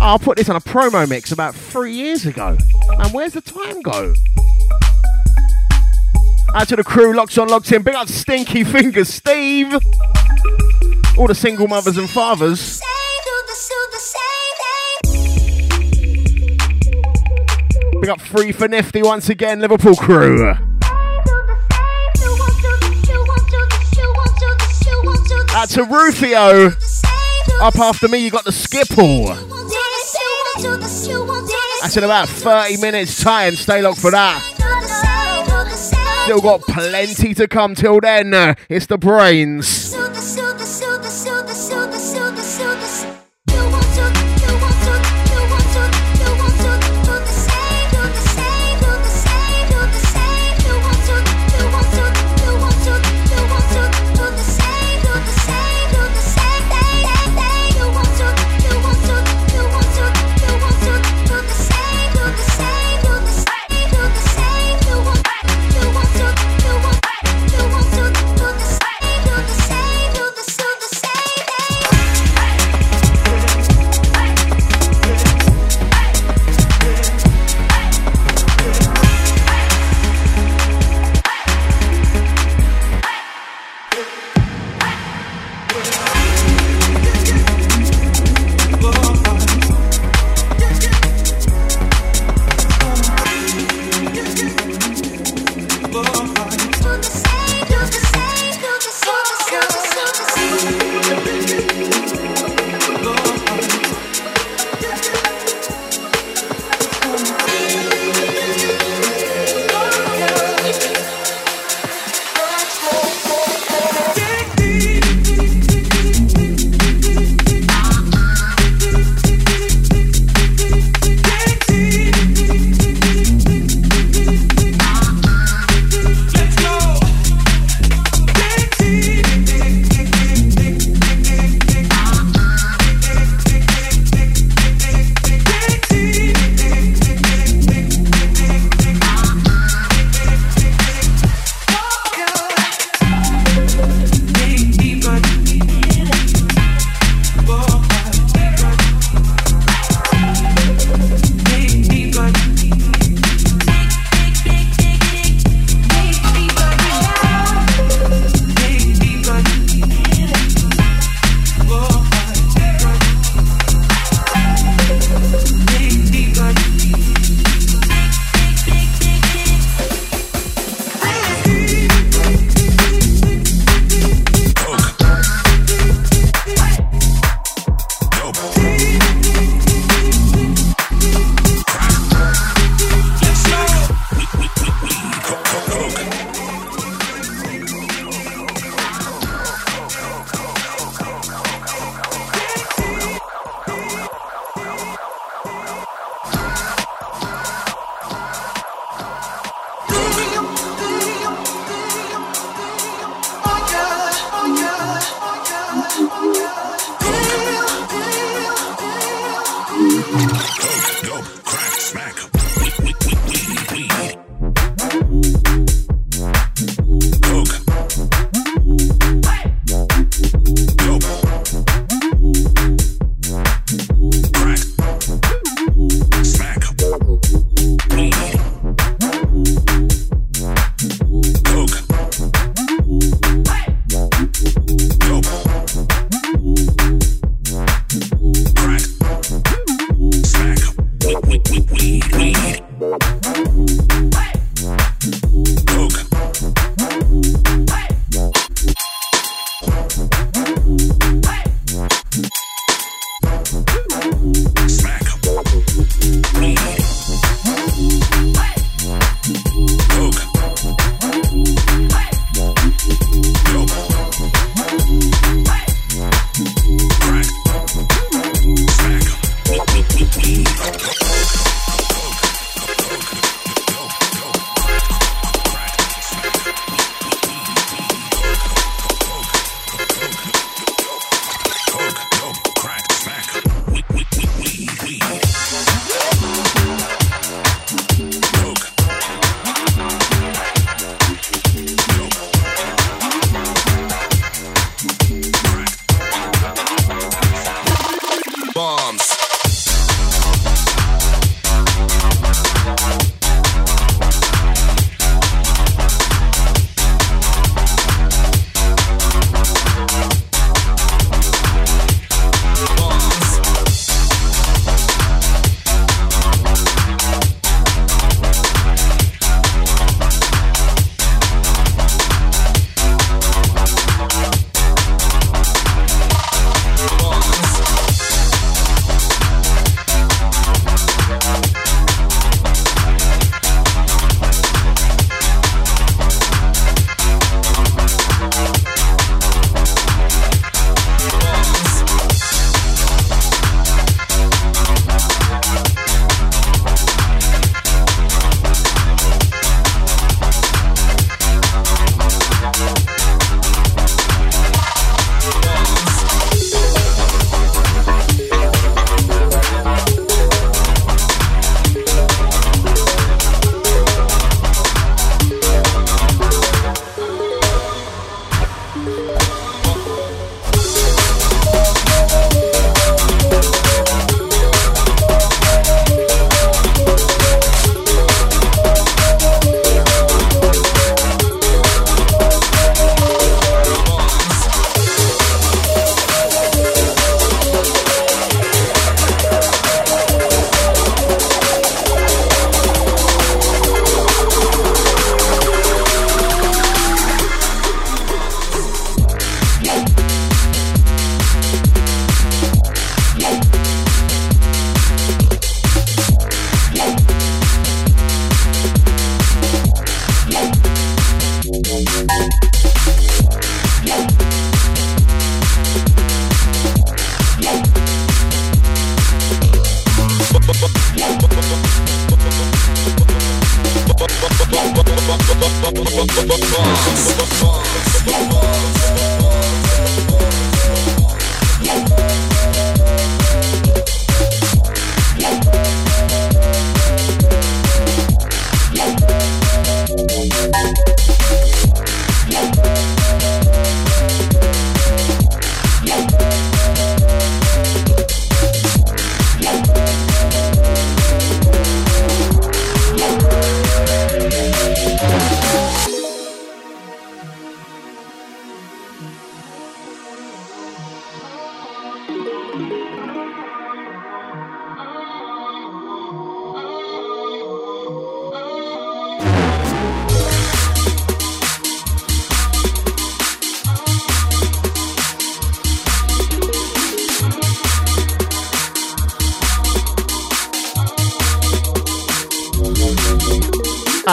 I'll put this on a promo mix about three years ago. Man, where's the time go? Out to the crew, locked on, locked in. Big up Stinky Fingers, Steve. All the single mothers and fathers. Big up Free for Nifty once again, Liverpool crew. To Rufio. Up after me, you got the Skipple. That's in about 30 minutes' time. Stay locked for that. Still got plenty to come till then. It's the Brainz.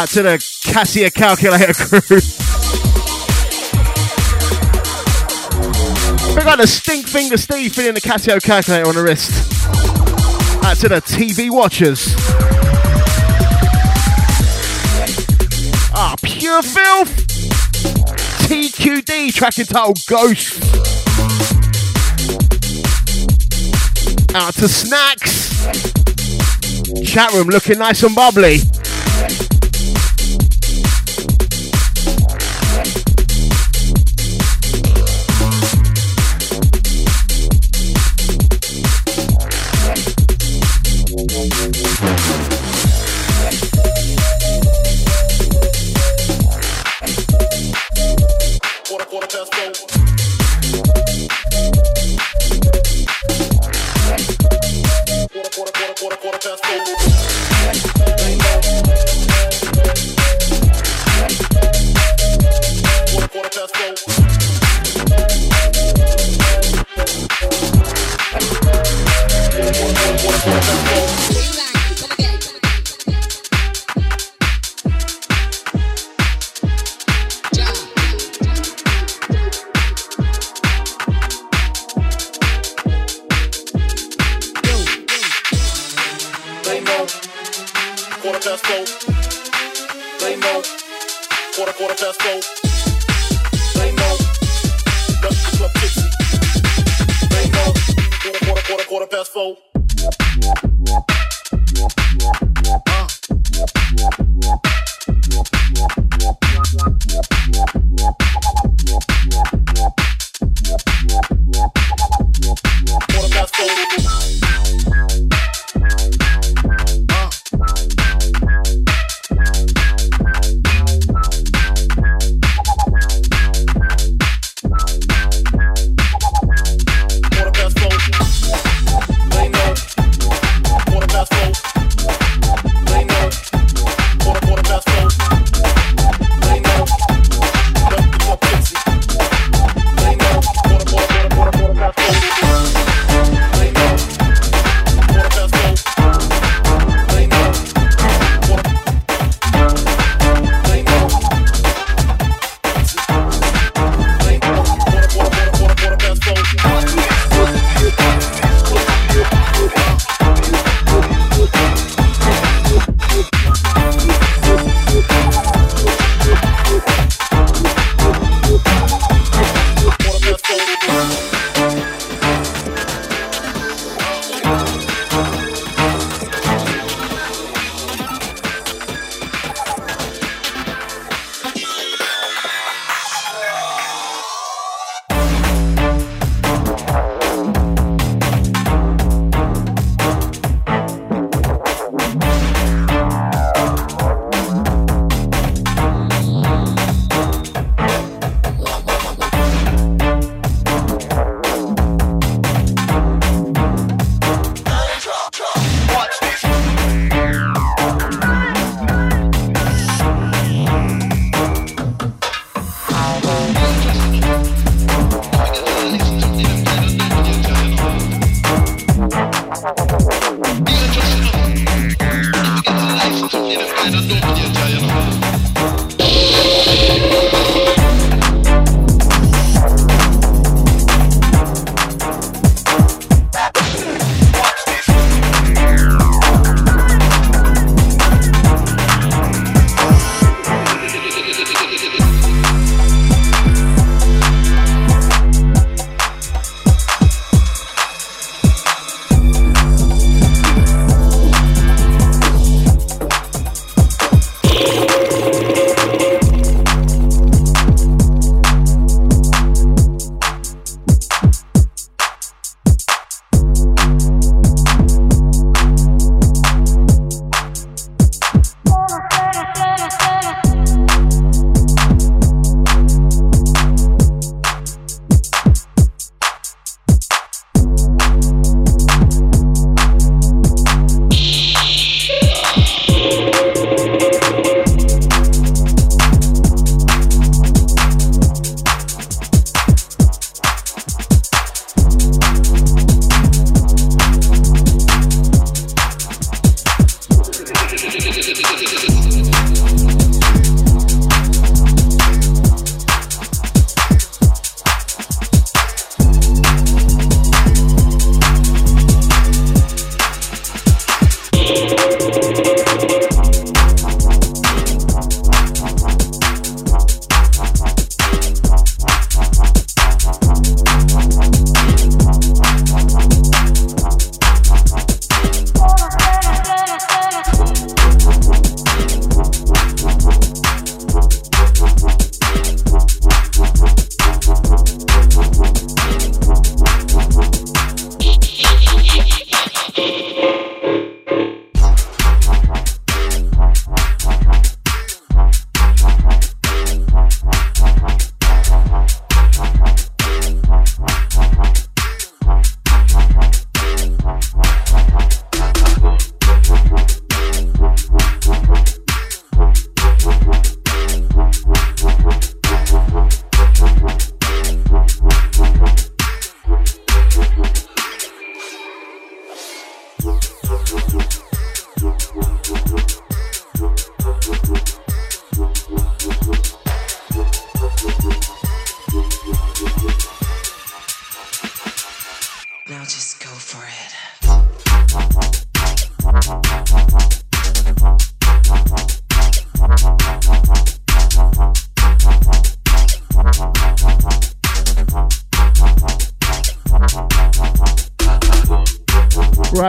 Out to the Casio calculator crew. We got the stink finger Steve feeling the Casio calculator on the wrist. Out to the TV watchers. Ah, pure filth. TQD tracking title Ghost. Out to snacks. Chat room looking nice and bubbly. quarter past four.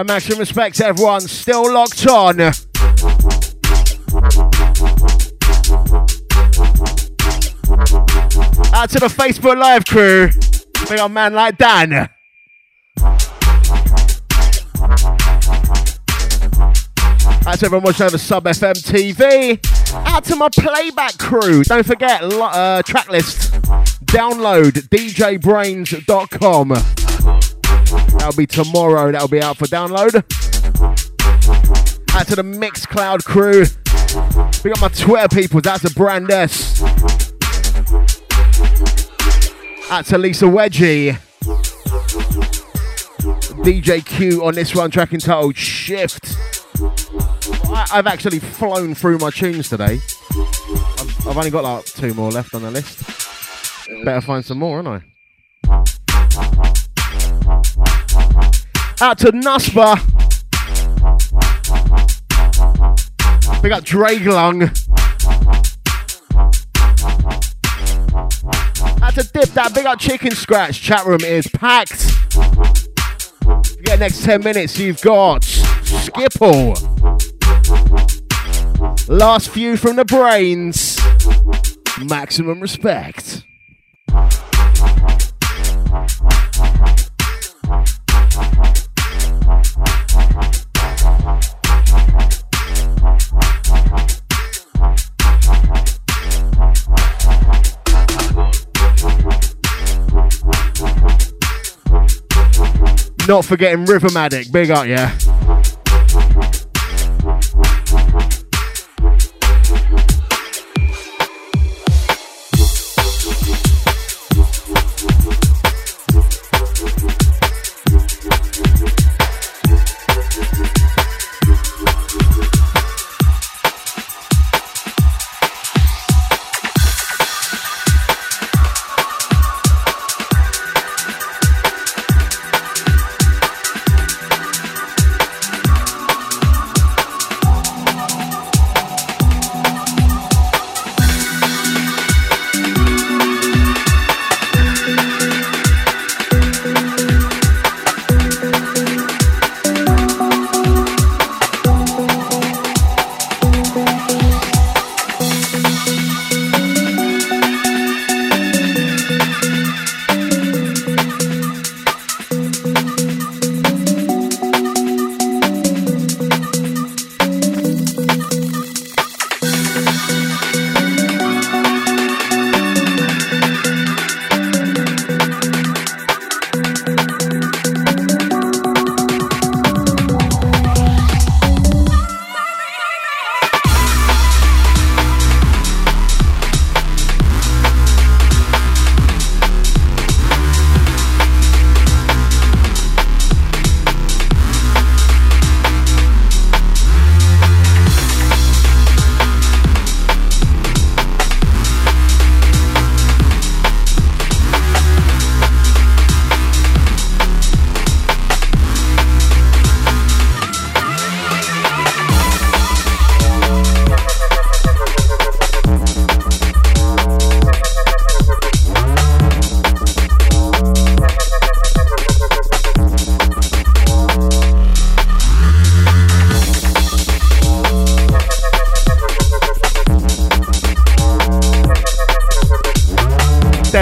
Right, maximum respect to everyone still locked on. Out to the Facebook Live crew. Big on man like Dan. Out to everyone watching over Sub FM TV. Out to my playback crew. Don't forget, uh, track list. Download djbrainz.com. That'll be tomorrow. That'll be out for download. Out to the Mixcloud crew. We got my Twitter people. That's a brand S. Out to Lisa Wedgie. DJ Q on this one, track entitled Shift. I, I've actually flown through my tunes today. I've, I've only got like two more left on the list. Better find some more, haven't I? Out to Nusba. We got Draglung. Out to Dip that big up chicken scratch. Chat room is packed. Get next 10 minutes, you've got Skipple. Last few from the Brainz. Maximum respect. Not forgetting Rivermatic, big up, yeah.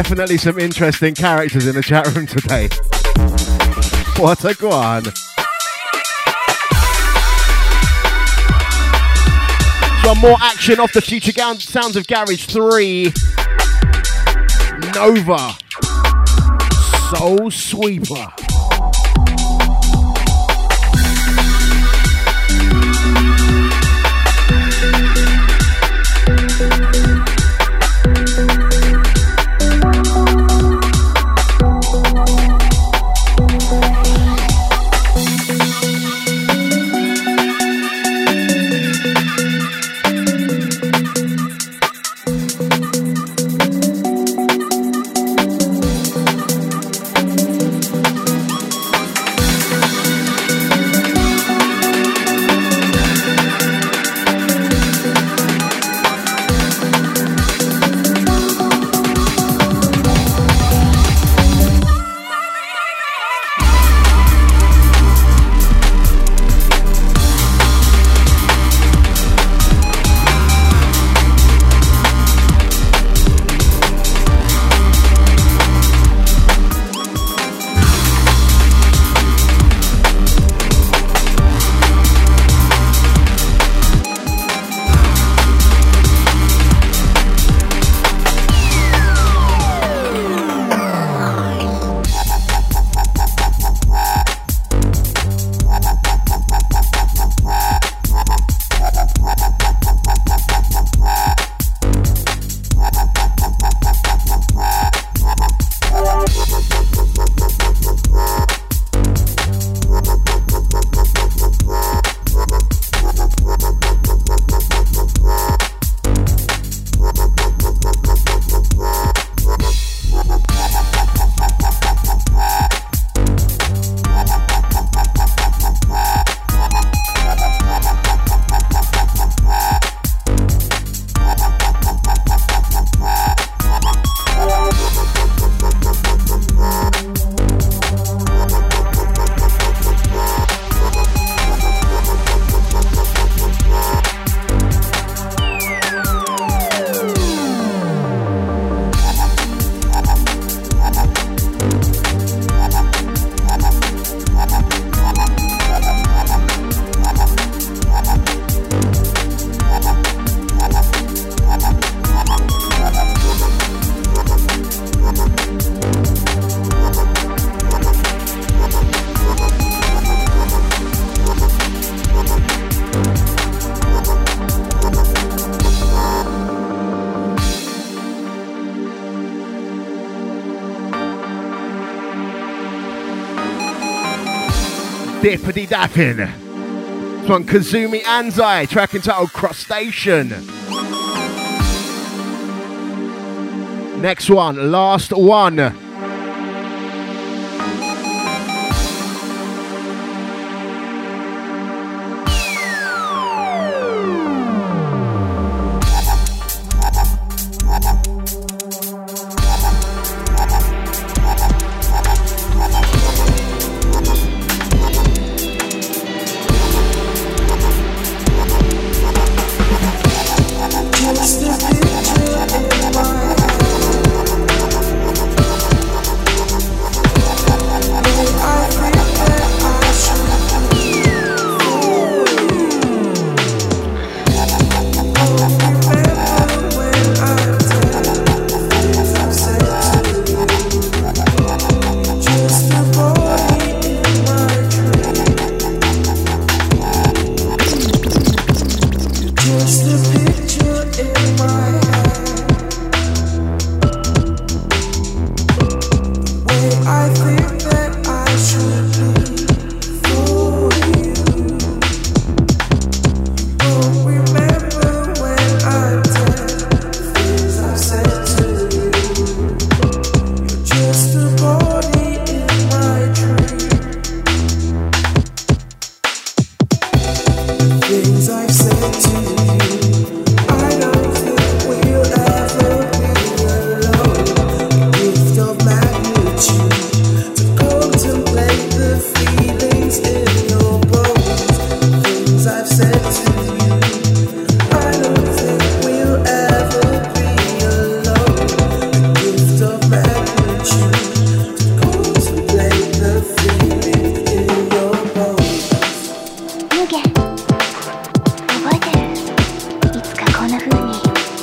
Definitely some interesting characters in the chat room today. What a guan. Some more action off the Future Gown Sounds of Garage 3. Nova. Soul Sweeper. Dippity dapping. This one, Kazumi Anzai, track entitled Crustacean. Next one, last one.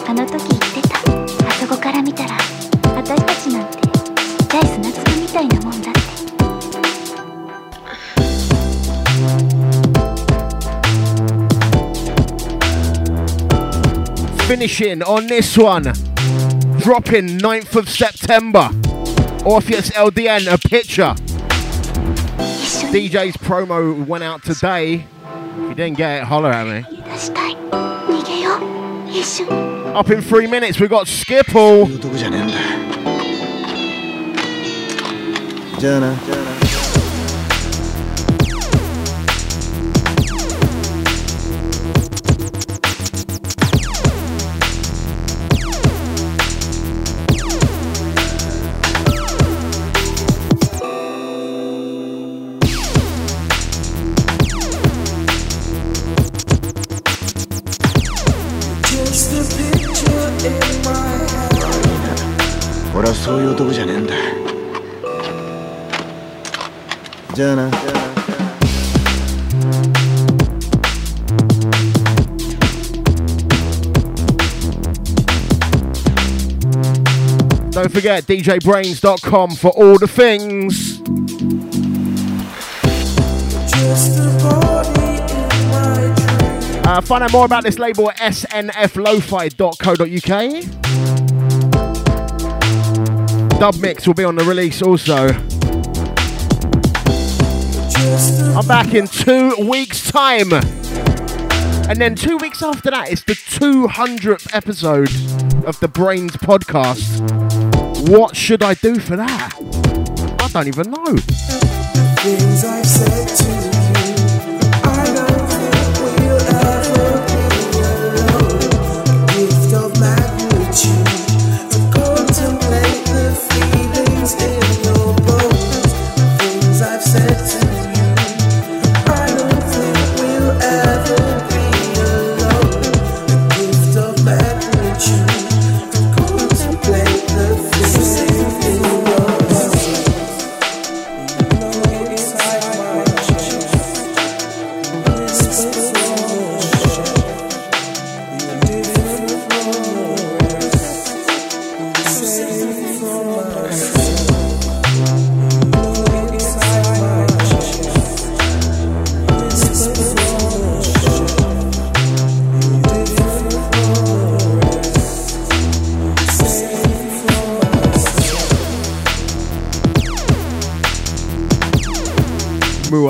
あの時言ってたあそこから見たら私たちなんてちっちゃい砂粒みたいなもんだって Finishing on this one. Dropping 9th of September. Orpheus LDN, a picture. DJ's promo went out today. If you didn't get it, holler at me. Up in three minutes, we've got Skipple. Forget djbrainz.com for all the things. Just a body in my dream. Uh, find out more about this label at snflofi.co.uk. Dub Mix will be on the release also. I'm back in two weeks' time. And then two weeks after that, it's the 200th episode of the Brainz podcast. What should I do for that? I don't even know.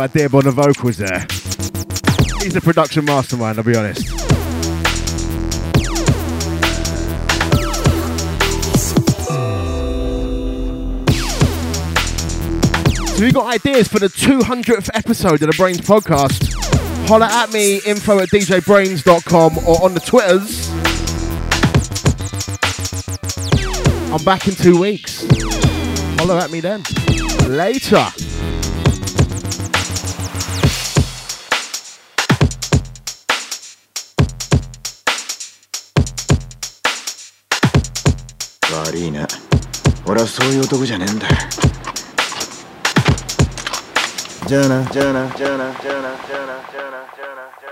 Muad'Dib on the vocals there. He's a production mastermind, I'll be honest. So you got ideas for the 200th episode of the Brainz podcast, holler at me, info at djbrainz.com or on the Twitters. I'm back in two weeks. Holler at me then. Later. 悪いな俺はそういう男じゃねえんだじゃあなじゃあなじゃあなじゃあなじゃあなじゃあなじゃあな